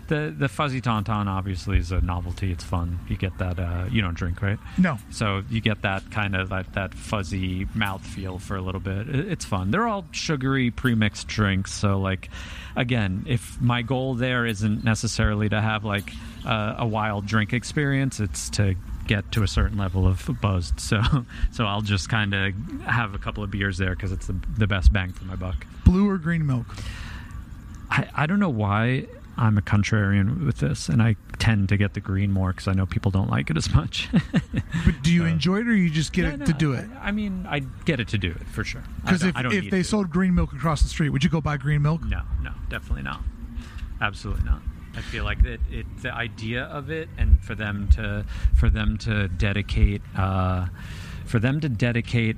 the the fuzzy tauntaun obviously is a novelty. It's fun. You get that. Uh, you don't drink, right? No. So you get that kind of that, that fuzzy mouth feel for a little bit. It- It's fun. They're all sugary pre-mixed drinks. So like, again, if my goal there isn't necessarily to have like uh, a wild drink experience, it's to get to a certain level of buzzed. So so I'll just kind of have a couple of beers there because it's the, the best bang for my buck. Blue or green milk? I, I don't know why I'm a contrarian with this, and I tend to get the green more because I know people don't like it as much. But do you enjoy it, or you just get Yeah, it no, to do it? I, I mean, I get it to do it for sure. Because if, if they sold green milk across the street, would you go buy green milk? No, no, definitely not. Absolutely not. I feel like that it the idea of it and for them to for them to dedicate uh, for them to dedicate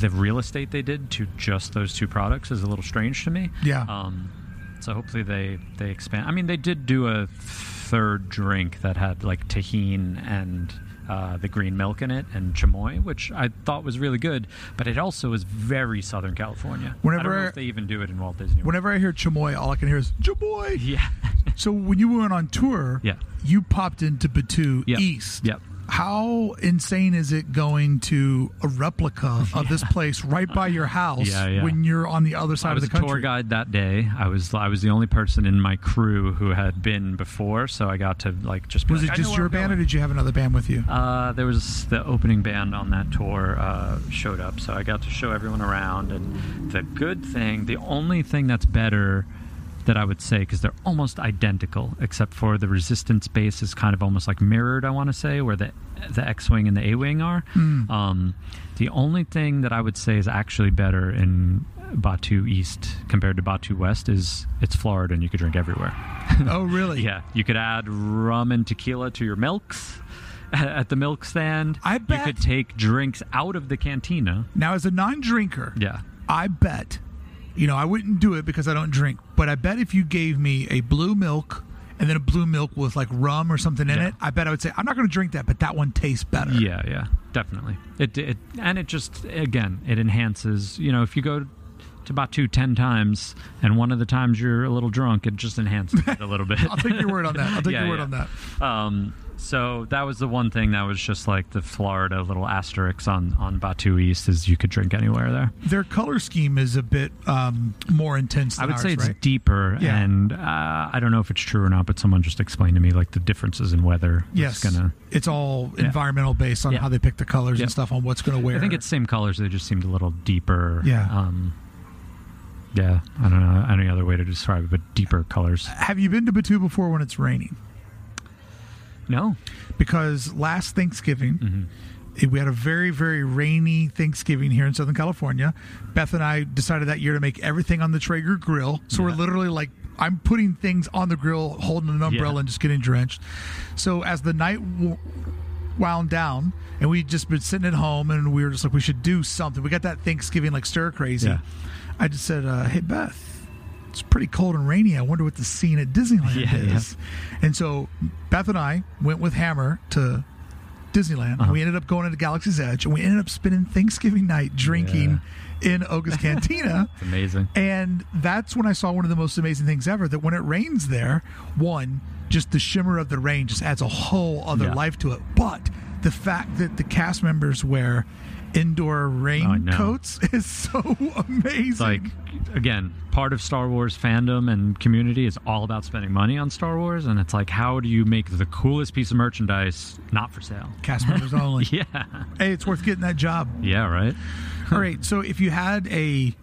the real estate they did to just those two products is a little strange to me. Yeah. Um, so hopefully they they expand. I mean, they did do a third drink that had like tahine and uh, the green milk in it and chamoy, which I thought was really good. But it also was very Southern California. I don't Whenever- know if they even do it in Walt Disney. World. Whenever I hear chamoy, all I can hear is chamoy. yeah. So when you went on tour, Yeah. you popped into Batuu Yep. East. Yep. How insane is it going to a replica of this place right by your house Yeah, yeah. when you're on the other I side was of the country? tour guide that day. I was I was the only person in my crew who had been before, so I got to like just. Be Was like, it just your band, or did you have another band with you? Uh, there was the opening band on that tour uh, showed up, so I got to show everyone around. And the good thing, the only thing that's better that I would say, because they're almost identical, except for the resistance base is kind of almost like mirrored. I want to say where the the X wing and the A wing are. Um, the only thing that I would say is actually better in Batuu East compared to Batuu West is it's Florida and you could drink everywhere. oh, really? Yeah, you could add rum and tequila to your milks at the milk stand. I bet- you could take drinks out of the cantina. Now, as a non-drinker, Yeah, I bet, you know, I wouldn't do it because I don't drink, but I bet if you gave me a blue milk and then a blue milk with like rum or something in Yeah. it, I bet I would say I'm not going to drink that, but that one tastes better. yeah, yeah, definitely. It, it and it just again it enhances. You know, if you go to Batuu ten times and one of the times you're a little drunk, it just enhances it a little bit. I'll take your word on that. I'll take Yeah, your word yeah. on that. Um, so that was the one thing that was just like the Florida little asterisk on on Batuu East is you could drink anywhere there. Their color scheme is a bit um, more intense. Than I would ours, say it's right? deeper, Yeah. and uh, I don't know if it's true or not. But someone just explained to me like the differences in weather. Yes, It's gonna. it's all Yeah. environmental based on Yeah. how they pick the colors and stuff on what's going to wear. I think it's same colors. They just seemed a little deeper. Yeah. Um, yeah. I don't know any other way to describe it, but deeper colors. Have you been to Batuu before when it's raining? No. Because last Thanksgiving, Mm-hmm. we had a very, very rainy Thanksgiving here in Southern California. Beth and I decided that year to make everything on the Traeger grill. So we're literally like, I'm putting things on the grill, holding an umbrella, Yeah. and just getting drenched. So as the night w- wound down, and we'd just been sitting at home, and we were just like, we should do something. We got that Thanksgiving like stir crazy. Yeah. I just said, uh, "Hey Beth, it's pretty cold and rainy. I wonder what the scene at Disneyland Yeah, yeah. is." And so Beth and I went with Hammer to Disneyland. Uh-huh. We ended up going into Galaxy's Edge, and we ended up spending Thanksgiving night drinking in Oga's Cantina. It's amazing. And that's when I saw one of the most amazing things ever. That when it rains there, one, just the shimmer of the rain just adds a whole other Yeah. life to it. But the fact that the cast members wear indoor raincoats is so amazing. It's like again, part of Star Wars fandom and community is all about spending money on Star Wars, and it's like, how do you make the coolest piece of merchandise not for sale? cast members only. Yeah. Hey, it's worth getting that job. Yeah. Right. All right. So if you had a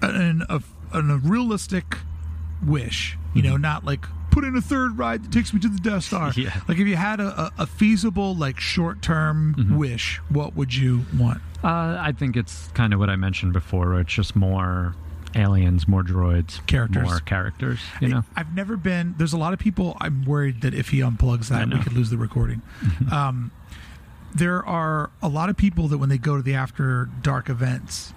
an a, an, a realistic wish, you mm-hmm. know, not like put in a third ride that takes me to the Death Star. Yeah. Like if you had a, a, feasible, like short term Mm-hmm. wish, what would you want? Uh, I think it's kind of what I mentioned before. Where it's just more aliens, more droids, Characters. more characters. You know. I've never been. There's a lot of people. I'm worried that if he unplugs that, we could lose the recording. um, there are a lot of people that when they go to the after dark events,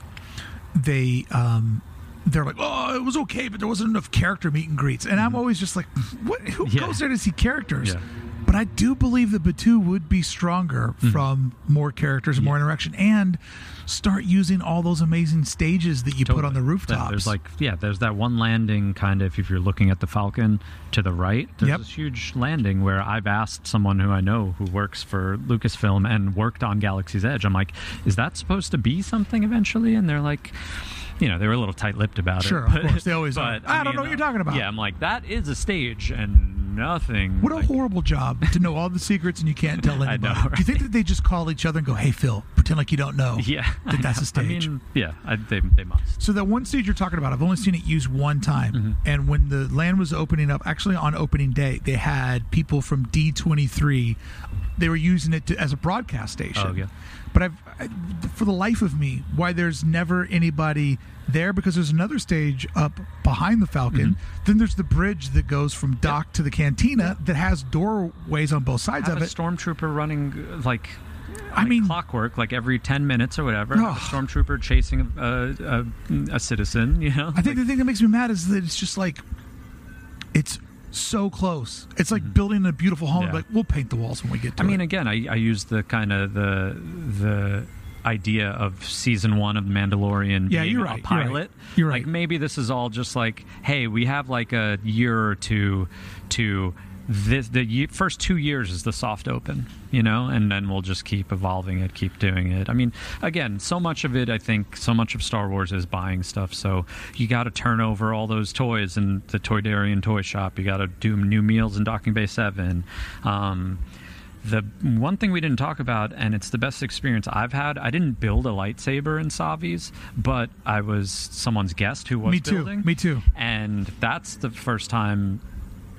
they um, they're like, "Oh, it was okay, but there wasn't enough character meet and greets." And I'm always just like, "What? Who Mm-hmm. Yeah. goes there to see characters?" Yeah. But I do believe that Batuu would be stronger Mm-hmm. from more characters, and more interaction, and start using all those amazing stages that you put on the Totally. rooftops. There's like yeah, there's that one landing kind of if you're looking at the Falcon to the right. There's Yep. this huge landing where I've asked someone who I know who works for Lucasfilm and worked on Galaxy's Edge. I'm like, is that supposed to be something eventually? And they're like. You know, they were a little tight-lipped about Sure, it. Sure, of course. They always are. but, I don't know what you're talking about. Yeah, I'm like, that is a stage and nothing. What a horrible job to know all the secrets and you can't tell I anybody. know, Do you think that they just call each other and go, "Hey, Phil, pretend pretend like you don't know. Yeah, that that's a stage. I mean, yeah, I, they they must. So that one stage you're talking about, I've only seen it used one time. Mm-hmm. And when the land was opening up, actually on opening day, they had people from D23. They were using it to, as a broadcast station. Oh, yeah. But I've, I, for the life of me, why there's never anybody there because there's another stage up behind the Falcon. Mm-hmm. Then there's the bridge that goes from dock to the cantina that has doorways on both sides Have of a it. stormtrooper running like. I like mean- clockwork, like every ten minutes or whatever. Oh. A stormtrooper chasing a, a, a citizen. You know, I think the thing that makes me mad is that it's just like it's so close. It's like building a beautiful home. Mm-hmm. Yeah. Like we'll paint the walls when we get to I mean, again, I, I use the kind of the the idea of season one of The Mandalorian Yeah, being you're a right, you're right. pilot. You're Like right. maybe this is all just like, hey, we have like a year or two to this the first two years is the soft open, you know, and then we'll just keep evolving it, keep doing it. I mean, again, so much of it, I think, so much of Star Wars is buying stuff. So you got to turn over all those toys in the Toydarian toy shop. You got to do new meals in Docking Bay Seven. Um, the one thing we didn't talk about, and it's the best experience I've had. I didn't build a lightsaber in Savi's, but I was someone's guest who was Me too. building. Me too. And that's the first time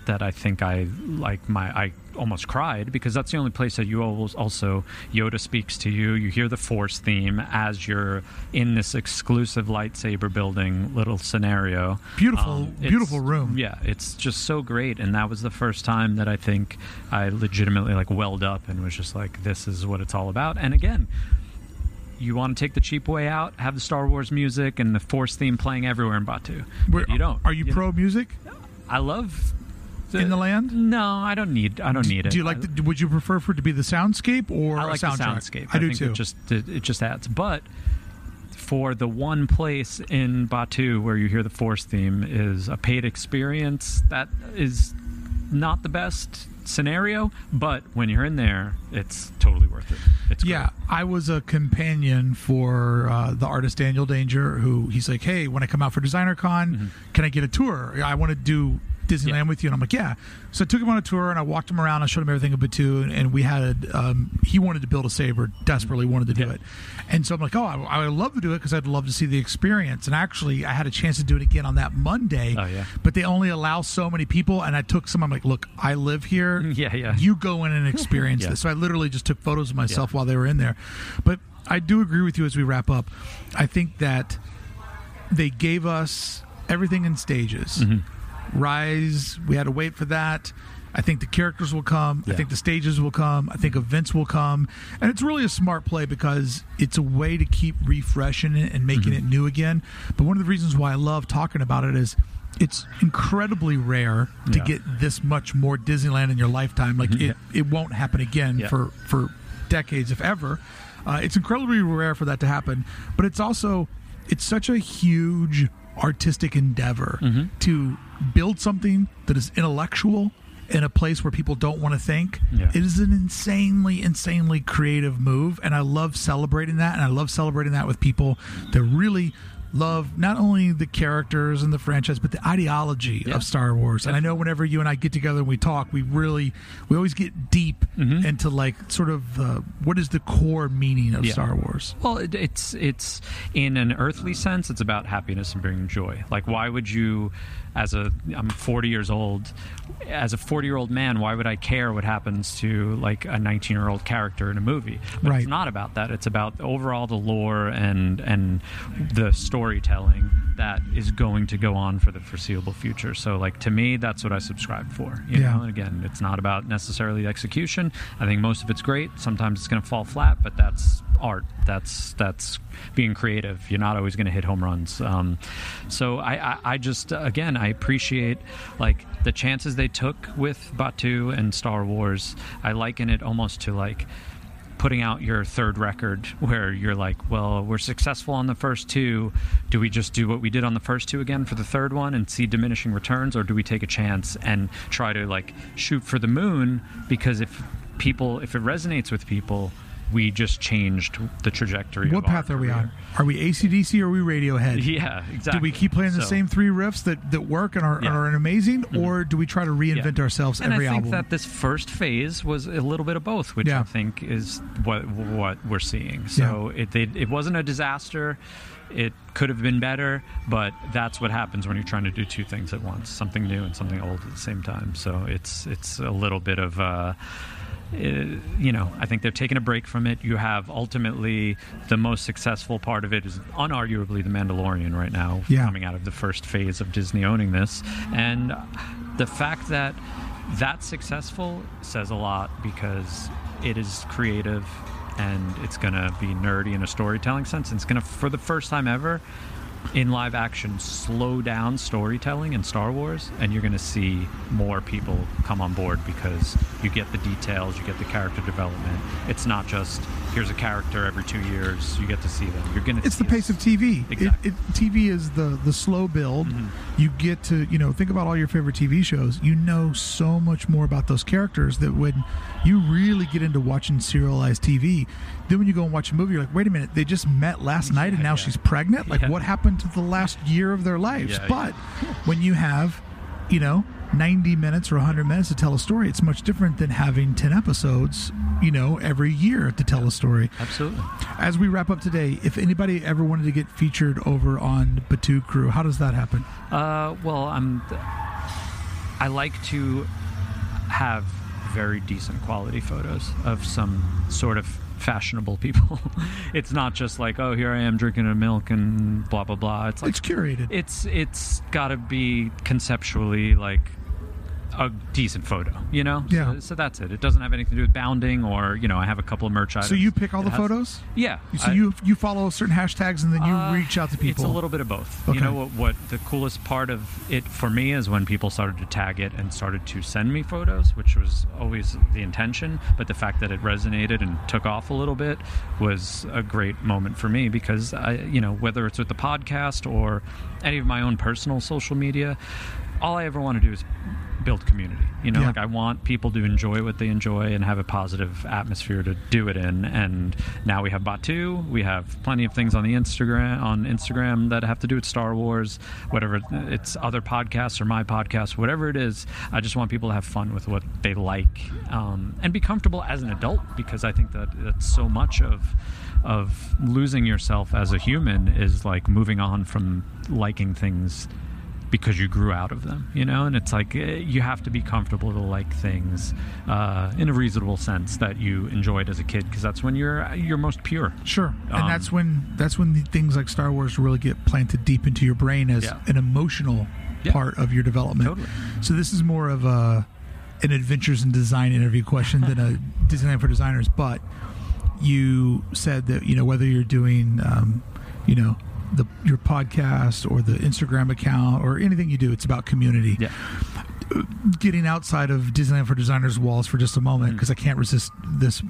that I think I like my I almost cried because that's the only place that you always also Yoda speaks to you. You hear the Force theme as you're in this exclusive lightsaber building little scenario. Beautiful, Um, beautiful room. Yeah, it's just so great, and that was the first time that I think I legitimately like welled up and was just like, "This is what it's all about." And again, you want to take the cheap way out, have the Star Wars music and the Force theme playing everywhere in Batuu. Where- you don't. Are you pro music I love in the land? No, I don't need. I don't need it. Do you like? I, The, would you prefer for it to be the soundscape or I like the soundscape. I, do think too. It just it, it just adds, but. For the one place in Batuu where you hear the Force theme is a paid experience. That is not the best scenario, but when you're in there, it's totally worth it. It's Yeah, I was a companion for uh, the artist Daniel Danger, who he's like, "Hey, when I come out for Designer Con, can I get a tour? I want to do Disneyland. Yeah. with you." And I'm like, "Yeah." So I took him on a tour and I walked him around. I showed him everything in Batuu, and, and we had um, he wanted to build a saber, desperately wanted to do Yeah. it, and so I'm like, "Oh, I, I would love to do it because I'd love to see the experience." And actually, I had a chance to do it again on that Monday. Oh, yeah. but they only allow so many people, and I took some. I'm like, "Look, I live here. Yeah, yeah. You go in and experience Yeah. this." So I literally just took photos of myself while they were in there. But I do agree with you as we wrap up. I think that they gave us everything in stages. Mm-hmm. Rise, we had to wait for that. I think the characters will come. I think the stages will come. I think events will come. And it's really a smart play because it's a way to keep refreshing it and making Mm-hmm. it new again. But one of the reasons why I love talking about it is it's incredibly rare to Yeah. get this much more Disneyland in your lifetime. Like it, it won't happen again Yeah. for for decades, if ever. Uh, it's incredibly rare for that to happen, but it's also it's such a huge artistic endeavor Mm-hmm. to build something that is intellectual in a place where people don't want to think. Yeah. It is an insanely, insanely creative move, and I love celebrating that, and I love celebrating that with people that really love not only the characters and the franchise but the ideology Yeah. of Star Wars. And I know whenever you and I get together and we talk, we really we always get deep Mm-hmm. into like sort of uh, what is the core meaning of Yeah. Star Wars. Well, it, it's it's in an earthly sense, it's about happiness and bringing joy. Like, why would you, as a I'm 40 years old, as a 40 year old man, why would I care what happens to like a 19 year old character in a movie? But Right. it's not about that. It's about overall the lore and and the storytelling that is going to go on for the foreseeable future. So, like to me, that's what I subscribe for. You Yeah. know, and again, it's not about necessarily the execution. I think most of it's great. Sometimes it's going to fall flat, but that's art. That's that's being creative. You're not always going to hit home runs. Um, so I, I, I just again I appreciate like the chances they took with Batuu and Star Wars. I liken it almost to like putting out your third record where you're like, well, we're successful on the first two. Do we just do what we did on the first two again for the third one and see diminishing returns, or do we take a chance and try to like shoot for the moon? Because if people, if it resonates with people, we just changed the trajectory. What path are we on? Are we ACDC or are we Radiohead? Yeah, exactly. Do we keep playing the same three riffs that, that work and are, Yeah. Mm-hmm. amazing, or do we try to reinvent Yeah. ourselves and every I think album? that this first phase was a little bit of both, which Yeah. I think is what what we're seeing. So it they, it wasn't a disaster. It could have been better, but that's what happens when you're trying to do two things at once: something new and something old at the same time. So it's it's a little bit of. Uh, you know, I think they're taking a break from it. You have ultimately the most successful part of it is unarguably The Mandalorian right now, Yeah. coming out of the first phase of Disney owning this. And the fact that that's successful says a lot because it is creative and it's going to be nerdy in a storytelling sense. And it's going to, for the first time ever, in live action slow down storytelling in Star Wars and you're going to see more people come on board because you get the details, you get the character development. It's not just here's a character every 2 years, you get to see them. You're to it's the pace of TV. Exactly. it, TV is the the slow build. Mm-hmm. You get to you know think about all your favorite TV shows. You know so much more about those characters that when you really get into watching serialized TV, then when you go and watch a movie, you're like, wait a minute, they just met last night and now yeah. she's pregnant. Like Yeah. what happened to the last year of their lives? Yeah, but when you have, you know. 90 minutes or 100 minutes to tell a story it's much different than having 10 episodes you know every year to tell a story Absolutely. as we wrap up today, if anybody ever wanted to get featured over on Batuu Crew, how does that happen? Uh, well, I'm. I like to have very decent quality photos of some sort of fashionable people. it's not just like, oh, here I am drinking a milk and blah blah blah. It's like it's curated. it's it's got to be conceptually like a decent photo, you know. Yeah. So, so that's it. It doesn't have anything to do with bounding or you know I have a couple of merch items. so you pick all It the has- photos. Yeah. So I- you you follow certain hashtags and then you uh, reach out to people. It's a little bit of both. Okay. You know what? What the coolest part of it for me is when people started to tag it and started to send me photos, which was always the intention. But the fact that it resonated and took off a little bit was a great moment for me because I, you know, whether it's with the podcast or any of my own personal social media, all I ever want to do is build community. You know, Yeah. like I want people to enjoy what they enjoy and have a positive atmosphere to do it in. And now we have Batuu. We have plenty of things on the Instagram on Instagram that have to do with Star Wars, whatever it's other podcasts or my podcast, whatever it is. I just want people to have fun with what they like um, and be comfortable as an adult because I think that that's so much of of losing yourself as a human is like moving on from liking things because you grew out of them, you know? And it's like eh, you have to be comfortable to like things uh, in a reasonable sense that you enjoyed as a kid because that's when you're you're most pure. Sure, and Um, that's when that's when the things like Star Wars really get planted deep into your brain as Yeah. an emotional Yeah. part of your development. Totally. So this is more of a an adventures in design interview question than a Disneyland for designers. But you said that you know whether you're doing um, you know the your podcast or the Instagram account or anything you do, it's about community. Yeah. getting outside of Disneyland for Designers walls for just a moment mm. because I can't resist this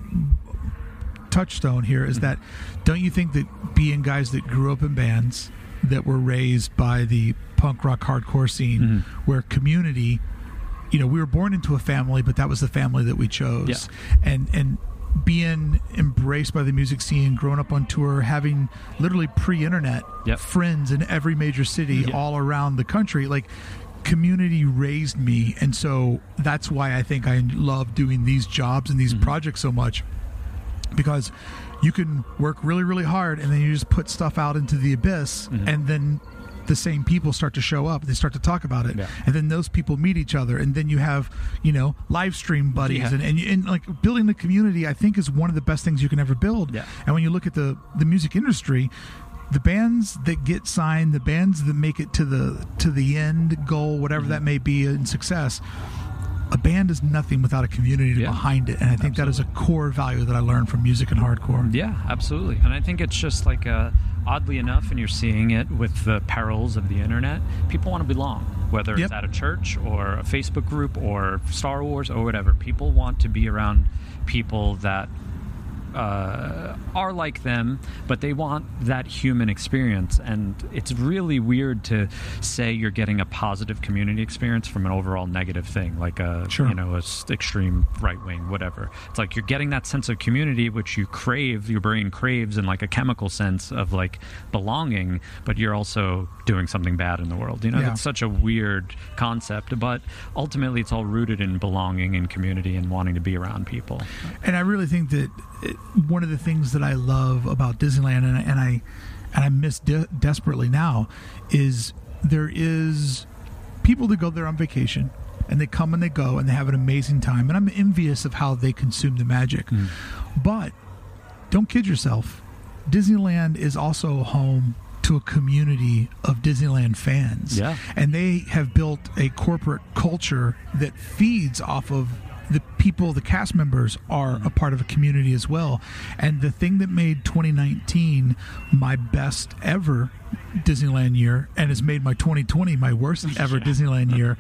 touchstone here is mm. that don't you think that being guys that grew up in bands that were raised by the punk rock hardcore scene mm-hmm. where community you know we were born into a family but that was the family that we chose. Yeah. and and being embraced by the music scene growing up on tour having literally pre-internet Yep. friends in every major city Yeah. all around the country like community raised me and so that's why i think i love doing these jobs and these mm-hmm. projects so much because you can work really really hard and then you just put stuff out into the abyss mm-hmm. and then the same people start to show up they start to talk about it Yeah. and then those people meet each other and then you have you know live stream buddies Yeah. and, and, and like building the community i think is one of the best things you can ever build Yeah. and when you look at the the music industry the bands that get signed the bands that make it to the to the end goal whatever mm-hmm. that may be in success a band is nothing without a community Yeah. behind it and i think that is a core value that i learned from music and hardcore Yeah, absolutely. And I think it's just like, uh, oddly enough, and you're seeing it with the perils of the internet, people want to belong, whether Yep. it's at a church or a Facebook group or Star Wars or whatever. People want to be around people that uh, are like them, but they want that human experience. And it's really weird to say you're getting a positive community experience from an overall negative thing, like a Sure. you know a extreme right wing, whatever. It's like you're getting that sense of community, which you crave, your brain craves in like a chemical sense of like belonging, but you're also doing something bad in the world. You know, Yeah. it's such a weird concept, but ultimately it's all rooted in belonging and community and wanting to be around people. and I really think that one of the things that I love about Disneyland, and, I- and I and I miss de- desperately now, is there is people that go there on vacation, and they come and they go, and they have an amazing time, and I'm envious of how they consume the magic. Hmm. But don't kid yourself, Disneyland is also home to a community of Disneyland fans. Yeah. And they have built a corporate culture that feeds off of the people, the cast members are a part of a community as well. And the thing that made 2019 my best ever Disneyland year and has made my 2020 my worst ever Disneyland year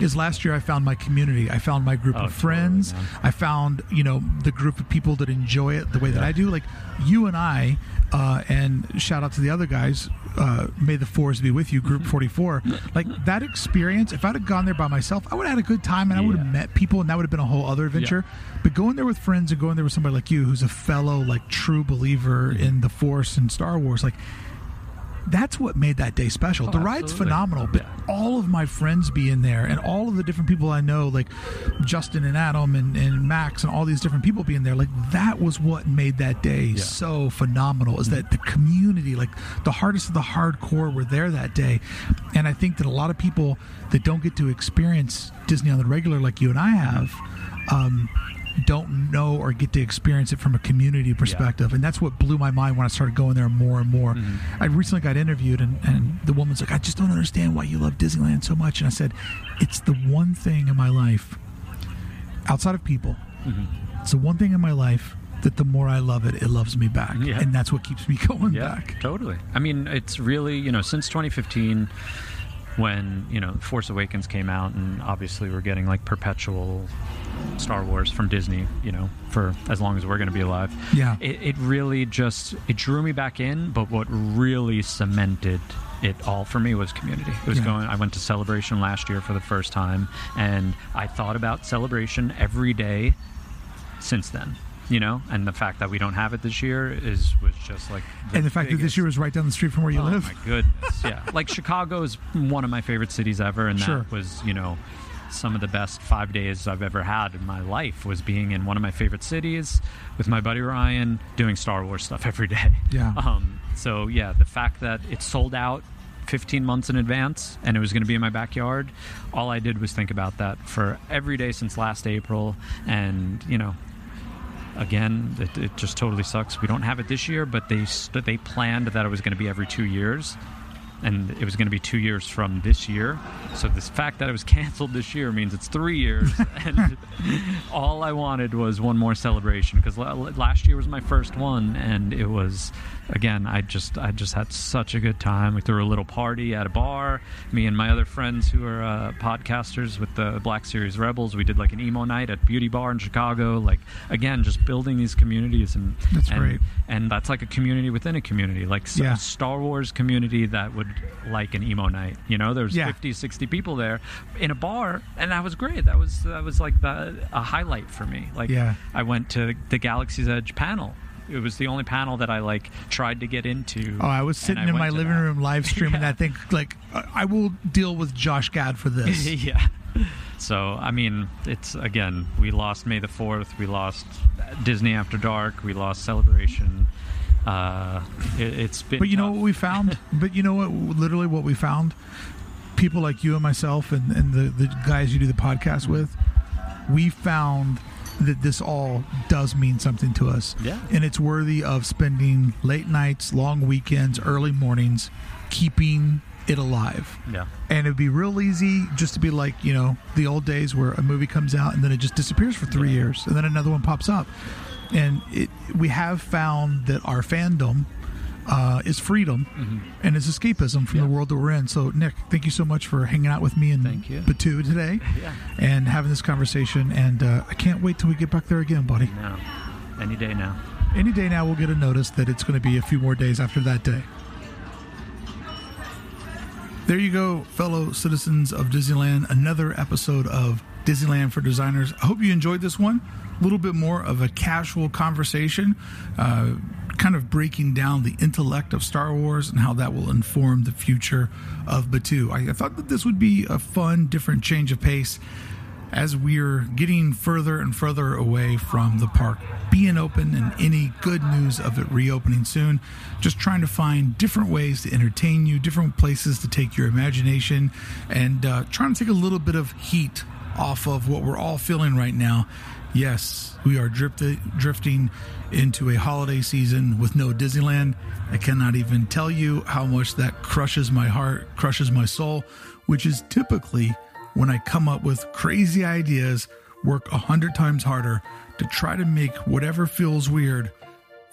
is last year I found my community. I found my group Oh, of friends. totally. I found, you know, the group of people that enjoy it the way that I do. Like you and I, uh, and shout out to the other guys, uh, may the Force be with you, Group 44. like that experience, if I'd have gone there by myself, I would have had a good time and I would have Yeah. met people and that would have been a whole other adventure. But going there with friends and going there with somebody like you who's a fellow, like true believer in the Force and Star Wars, like, that's what made that day special. Oh, the ride's absolutely. phenomenal, but Yeah. all of my friends being there and all of the different people I know, like Justin and Adam and, and Max and all these different people being there, like that was what made that day so phenomenal. Is that the community, like the hardest of the hardcore, were there that day, and I think that a lot of people that don't get to experience Disney on the regular, like you and I have. Um, don't know or get to experience it from a community perspective. And that's what blew my mind when i started going there more and more. Mm-hmm. I recently got interviewed and, and the woman's like i just don't understand why you love disneyland so much. And i said it's the one thing in my life outside of people mm-hmm. it's the one thing in my life that the more i love it it loves me back. Yeah. and that's what keeps me going Yeah, back. totally. I mean, it's really you know since 2015, when you know Force Awakens came out, and obviously we're getting like perpetual Star Wars from Disney, you know, for as long as we're going to be alive. Yeah. it, it really just it drew me back in. But what really cemented it all for me was community. It was Yeah. going. I went to Celebration last year for the first time, and I thought about Celebration every day since then. You know, and the fact that we don't have it this year is was just like and the fact that this year was right down the street from where you oh live my goodness, yeah. like Chicago is one of my favorite cities ever, and Sure. that was you know some of the best five days I've ever had in my life was being in one of my favorite cities with my buddy Ryan doing Star Wars stuff every day. Yeah. Um, so yeah, the fact that it sold out 15 months in advance and it was going to be in my backyard, all I did was think about that for every day since last April, and you know again, it, it just totally sucks. We don't have it this year, but they st- they planned that it was going to be every two years, and it was going to be two years from this year. So this fact that it was canceled this year means it's three years, and all I wanted was one more celebration because last year was my first one, and it was again I just I just had such a good time. We threw a little party at a bar. Me and my other friends who are uh, podcasters with the Black Series Rebels, we did like an emo night at Beauty Bar in Chicago. Like again, just building these communities and That's and, great. and that's like a community within a community, like Yeah. a Star Wars community that would like an emo night. You know, there's Yeah. 50, 60 people there in a bar, and that was great. That was that was like the, a highlight for me. Like Yeah. I went to the Galaxy's Edge panel. It was the only panel that I like tried to get into. Oh, I was sitting I in my living that. room live streaming that thing. Like, I will deal with Josh Gad for this. yeah. So I mean, it's again, we lost May the Fourth, we lost Disney After Dark, we lost Celebration. Uh, it, it's been. But you know what we found? but you know what? Literally, what we found? People like you and myself, and, and the, the guys you do the podcast with, we found that this all does mean something to us. Yeah. And it's worthy of spending late nights, long weekends, early mornings, keeping it alive. Yeah. And it'd be real easy just to be like, you know, the old days where a movie comes out and then it just disappears for three years and then another one pops up. And it, we have found that our fandom uh, is freedom and is escapism from the Mm-hmm. World that we're in. So, Nick, thank you so much for hanging out with me and Thank you. Batuu today Yeah. and having this conversation. And uh, I can't wait till we get back there again, buddy. No. Any day now. Any day now, we'll get a notice that it's going to be a few more days after that day. There you go, fellow citizens of Disneyland. Another episode of Disneyland for Designers. I hope you enjoyed this one. Little bit more of a casual conversation, uh, kind of breaking down the intellect of Star Wars and how that will inform the future of Batuu. I, I thought that this would be a fun, different change of pace as we're getting further and further away from the park being open and any good news of it reopening soon. Just trying to find different ways to entertain you, different places to take your imagination, and uh, trying to take a little bit of heat off of what we're all feeling right now. Yes, we are drifting into a holiday season with no Disneyland. I cannot even tell you how much that crushes my heart, crushes my soul, which is typically when I come up with crazy ideas, work a hundred times harder to try to make whatever feels weird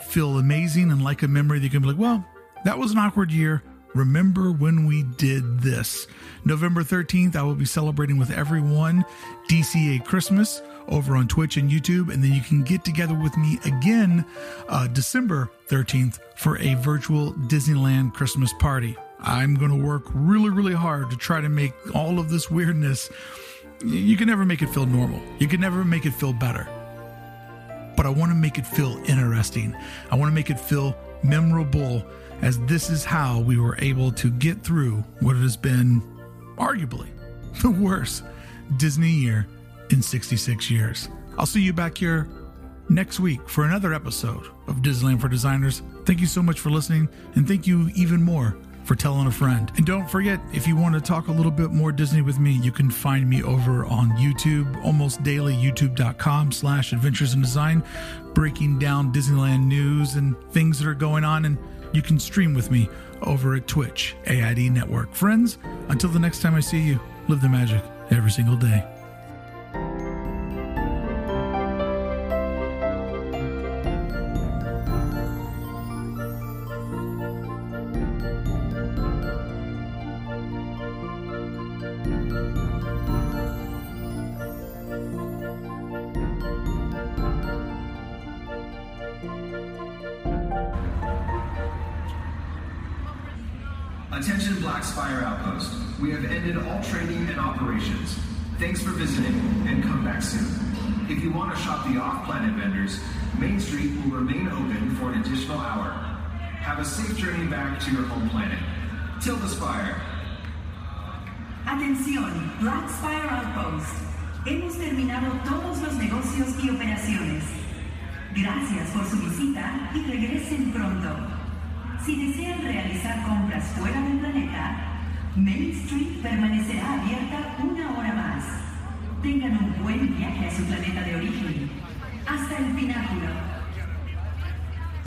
feel amazing and like a memory that you can be like, well, that was an awkward year. Remember when we did this? November 13th, I will be celebrating with everyone DCA Christmas over on Twitch and YouTube. And then you can get together with me again uh, December 13th for a virtual Disneyland Christmas party. I'm going to work really, really hard to try to make all of this weirdness. You can never make it feel normal. You can never make it feel better. But I want to make it feel interesting. I want to make it feel memorable, as this is how we were able to get through what has been arguably the worst Disney year in 66 years. I'll see you back here next week for another episode of Disneyland for Designers. Thank you so much for listening, and thank you even more for telling a friend. And don't forget, if you want to talk a little bit more Disney with me, you can find me over on YouTube almost daily, youtube.com slash adventures in design, breaking down Disneyland news and things that are going on. And you can stream with me over at Twitch, AID Network. Friends, until the next time I see you, live the magic every single day. Operations. Thanks for visiting and come back soon. If you want to shop the off-planet vendors, Main Street will remain open for an additional hour. Have a safe journey back to your home planet. Till the Spire. Atención, Black Spire Outpost. Hemos terminado todos los negocios y operaciones. Gracias por su visita y regresen pronto. Si desean realizar compras fuera del planeta, Main Street permanecerá abierta una hora más. Tengan un buen viaje a su planeta de origen. Hasta el pináculo.